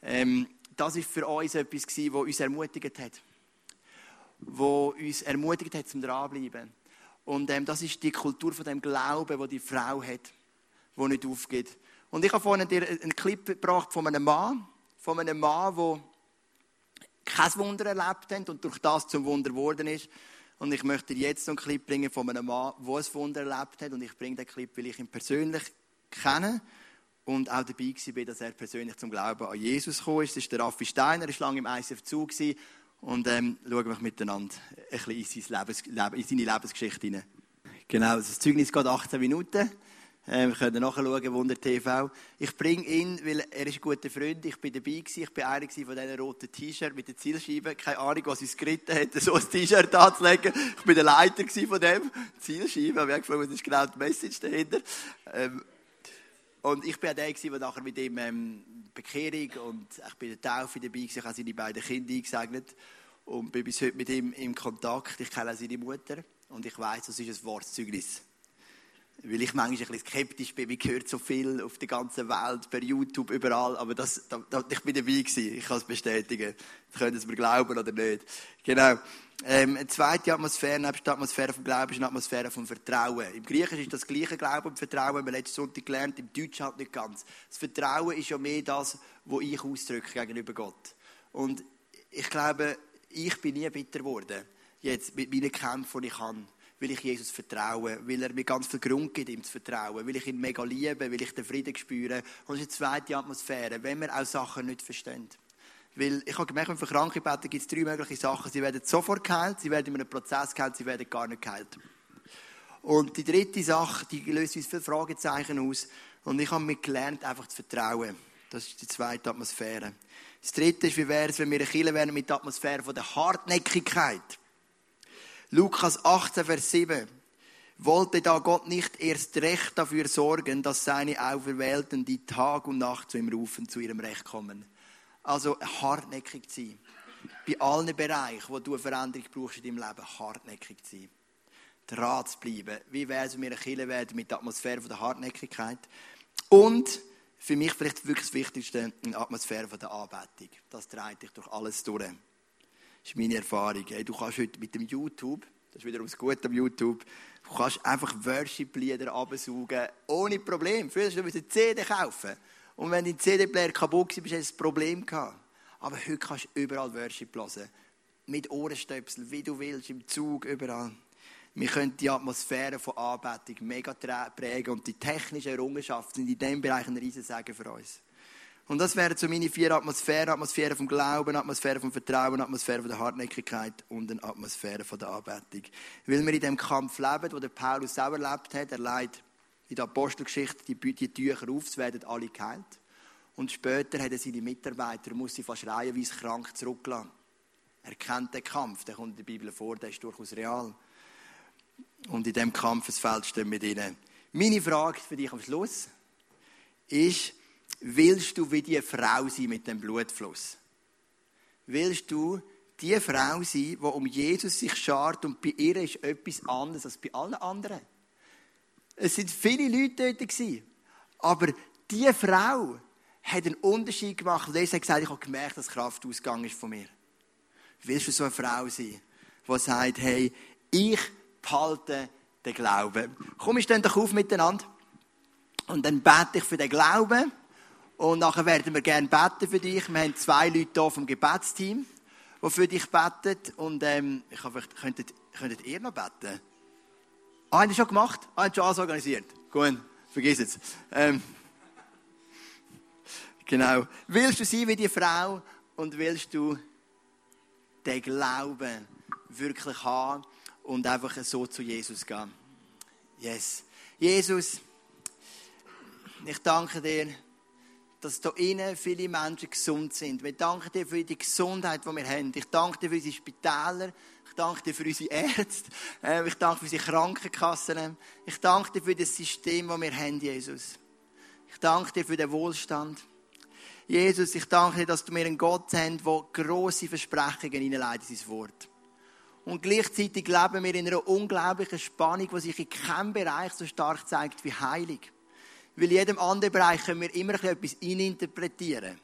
Ähm, das war für uns etwas, was uns ermutigt hat. Was uns ermutigt hat, zum Dranbleiben. Und ähm, das ist die Kultur von dem Glauben, wo die Frau hat, die nicht aufgeht. Und ich habe vorhin dir einen Clip gebracht von einem Mann, von einem Mann, der kein Wunder erlebt hat und durch das zum Wunder geworden ist. Und ich möchte dir jetzt einen Clip bringen von einem Mann, der ein Wunder erlebt hat. Und ich bringe den Clip, weil ich ihn persönlich kenne und auch dabei war, dass er persönlich zum Glauben an Jesus gekommen ist. Das ist der Raffi Steiner, er war lange im ICF zu. Und ähm, schauen wir miteinander ein bisschen in, Lebens, in seine Lebensgeschichte hinein. Genau, das Zeugnis geht 18 Minuten. Äh, wir können nachschauen, Wunder TV. Ich bringe ihn, weil er ist ein guter Freund. Ich bin dabei gewesen. Ich bin einer von diesen roten T-Shirts mit den Zielscheiben. Keine Ahnung, was uns geritten hat, so ein T-Shirt anzulegen. Ich bin der Leiter von dem. Zielscheiben. Ich habe gefragt, was ist genau die Message dahinter? Ähm, und ich bin auch der, der nachher mit ihm ähm, Bekehrung und ich bin der Taufe dabei gewesen. Ich habe seine beiden Kinder eingesegnet und bin bis heute mit ihm in Kontakt. Ich kenne auch seine Mutter und ich weiß, das ist ein Wortzeugnis. Weil ich manchmal ein bisschen skeptisch bin, wie gehört so viel auf der ganzen Welt, per YouTube, überall, aber das, da, da, ich bin dabei gewesen, ich kann es bestätigen. Sie können es mir glauben oder nicht. Genau. Ähm, eine zweite Atmosphäre, neben der Atmosphäre vom Glauben, ist eine Atmosphäre vom Vertrauen. Im Griechischen ist das gleiche Glauben und Vertrauen, haben wir letzten Sonntag gelernt, im Deutschen halt nicht ganz. Das Vertrauen ist ja mehr das, was ich ausdrücke gegenüber Gott. Und ich glaube, ich bin nie bitter geworden, jetzt mit meinen Kämpfen, die ich habe weil ich Jesus vertraue, weil er mir ganz viel Grund gibt, ihm zu vertrauen, weil ich ihn mega liebe, weil ich den Frieden spüre. Und es ist eine zweite Atmosphäre, wenn wir auch Sachen nicht verstehen. Weil ich habe gemerkt, für Kranke beten, gibt es drei mögliche Sachen. Sie werden sofort geheilt, sie werden in einem Prozess geheilt, sie werden gar nicht geheilt. Und die dritte Sache, die löst uns viele Fragezeichen aus. Und ich habe mir gelernt, einfach zu vertrauen. Das ist die zweite Atmosphäre. Das dritte ist, wie wäre es, wenn wir eine Kirche wären mit der Atmosphäre von der Hartnäckigkeit. Lukas 18, Vers 7. Wollte da Gott nicht erst recht dafür sorgen, dass seine Auferwählten, die Tag und Nacht zu ihm rufen, zu ihrem Recht kommen? Also hartnäckig sein. Bei allen Bereichen, wo du eine Veränderung brauchst in deinem Leben, hartnäckig sein. Dran zu bleiben. Wie wäre es, wenn wir eine werden mit der Atmosphäre der Hartnäckigkeit? Und für mich vielleicht wirklich das Wichtigste, eine Atmosphäre der Anbetung. Das treibt dich durch alles durch. Ist meine Erfahrung. Hey, du kannst heute mit dem YouTube, das ist wiederum das Gute am YouTube, du kannst einfach Worship-Lieder absaugen, ohne Problem. Früher musst du eine CD kaufen. Und wenn dein CD-Player kaputt war, hast du ein Problem gehabt. Aber heute kannst du überall Worship hören. Mit Ohrenstöpsel, wie du willst, im Zug, überall. Wir können die Atmosphäre von Anbetung mega prägen und die technischen Errungenschaften sind in diesem Bereich ein Riesensegen für uns. Und das wären so meine vier Atmosphären. Atmosphäre vom Glauben, Atmosphäre vom Vertrauen, Atmosphäre von der Hartnäckigkeit und eine Atmosphäre von der Anbetung. Weil wir in dem Kampf leben, wo der Paulus selber erlebt hat, er leidet in der Apostelgeschichte die, die Tücher auf, es werden alle geheilt. Und später hat er seine Mitarbeiter, muss sie fast reihenweise krank zurücklassen. Er kennt den Kampf, der kommt in der Bibel vor, der ist durchaus real. Und in diesem Kampfesfeld stehen wir drin. Meine Frage für dich am Schluss ist, willst du wie die Frau sein mit dem Blutfluss? Willst du die Frau sein, die um Jesus sich schart und bei ihr ist etwas anderes als bei allen anderen? Es sind viele Leute dort aber die Frau hat einen Unterschied gemacht. Sie hat gesagt, ich habe gemerkt, dass Kraft ausgegangen ist von mir. Willst du so eine Frau sein, die sagt, hey, ich behalte den Glauben. Komm, wir stehen doch auf miteinander. Und dann bete ich für den Glauben. Und nachher werden wir gerne beten für dich. Wir haben zwei Leute hier vom Gebetsteam, die für dich beten. Und ähm, ich hoffe, könntet, könntet ihr noch beten? Ah, habt ihr schon gemacht? Ah, habt schon alles organisiert? Gut, vergiss es. Ähm, genau. Willst du sein wie die Frau und willst du den Glauben wirklich haben und einfach so zu Jesus gehen? Yes. Jesus, ich danke dir, dass da innen viele Menschen gesund sind. Wir danken dir für die Gesundheit, die wir haben. Ich danke dir für unsere Spitäler. Ich danke dir für unsere Ärzte. Ähm, ich danke für unsere Krankenkassen. Ich danke dir für das System, das wir haben, Jesus. Ich danke dir für den Wohlstand. Jesus, ich danke dir, dass du mir einen Gott hast, der grosse Versprechungen hineinleitet in sein Wort. Und gleichzeitig leben wir in einer unglaublichen Spannung, die sich in keinem Bereich so stark zeigt wie Heilig. Weil in jedem anderen Bereich können wir immer etwas ininterpretieren.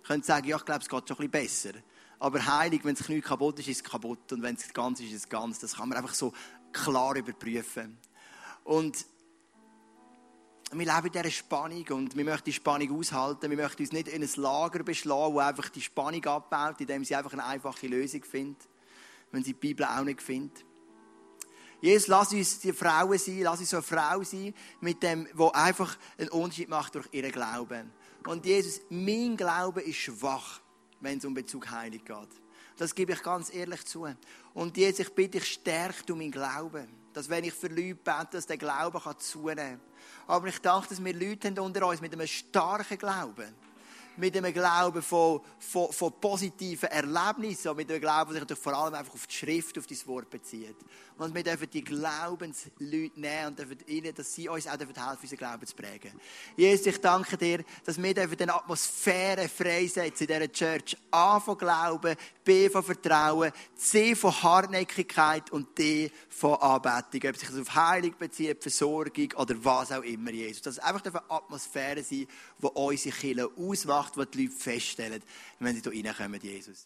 Wir können sagen, ja, ich glaube, es geht schon ein bisschen besser. Aber heilig, wenn das Knie kaputt ist, ist es kaputt. Und wenn es ganz ist, ist es ganz. Das kann man einfach so klar überprüfen. Und wir leben in dieser Spannung und wir möchten die Spannung aushalten. Wir möchten uns nicht in ein Lager beschlagen, das einfach die Spannung abbaut, indem sie einfach eine einfache Lösung findet, wenn sie die Bibel auch nicht findet. Jesus, lass uns die Frauen sein, lass uns so eine Frau sein, mit dem, wo einfach einen Unterschied macht durch ihren Glauben. Und Jesus, mein Glaube ist schwach, wenn es um Bezug Heilig geht. Das gebe ich ganz ehrlich zu. Und Jesus, ich bitte dich, stärk du meinen Glauben. Dass wenn ich für Leute bete, dass der Glaube zunehmen kann. Aber ich danke, dass wir Leute haben unter uns mit einem starken Glauben mit einem Glauben von, von, von positiven Erlebnissen, mit einem Glauben, der sich vor allem einfach auf die Schrift, auf das Wort bezieht. Und wir dürfen die Glaubensleute nehmen und dürfen ihnen, dass sie uns auch helfen dürfen, unseren Glauben zu prägen. Jesus, ich danke dir, dass wir dürfen eine Atmosphäre freisetzen in dieser Church. A von Glauben, B von Vertrauen, C von Hartnäckigkeit und D von Anbetung. Ob sich das auf Heilung bezieht, Versorgung oder was auch immer, Jesus. Dass es einfach eine Atmosphäre sein, die unsere Kirche ausmacht, die die Leute feststellen, wenn sie hier reinkommen, Jesus.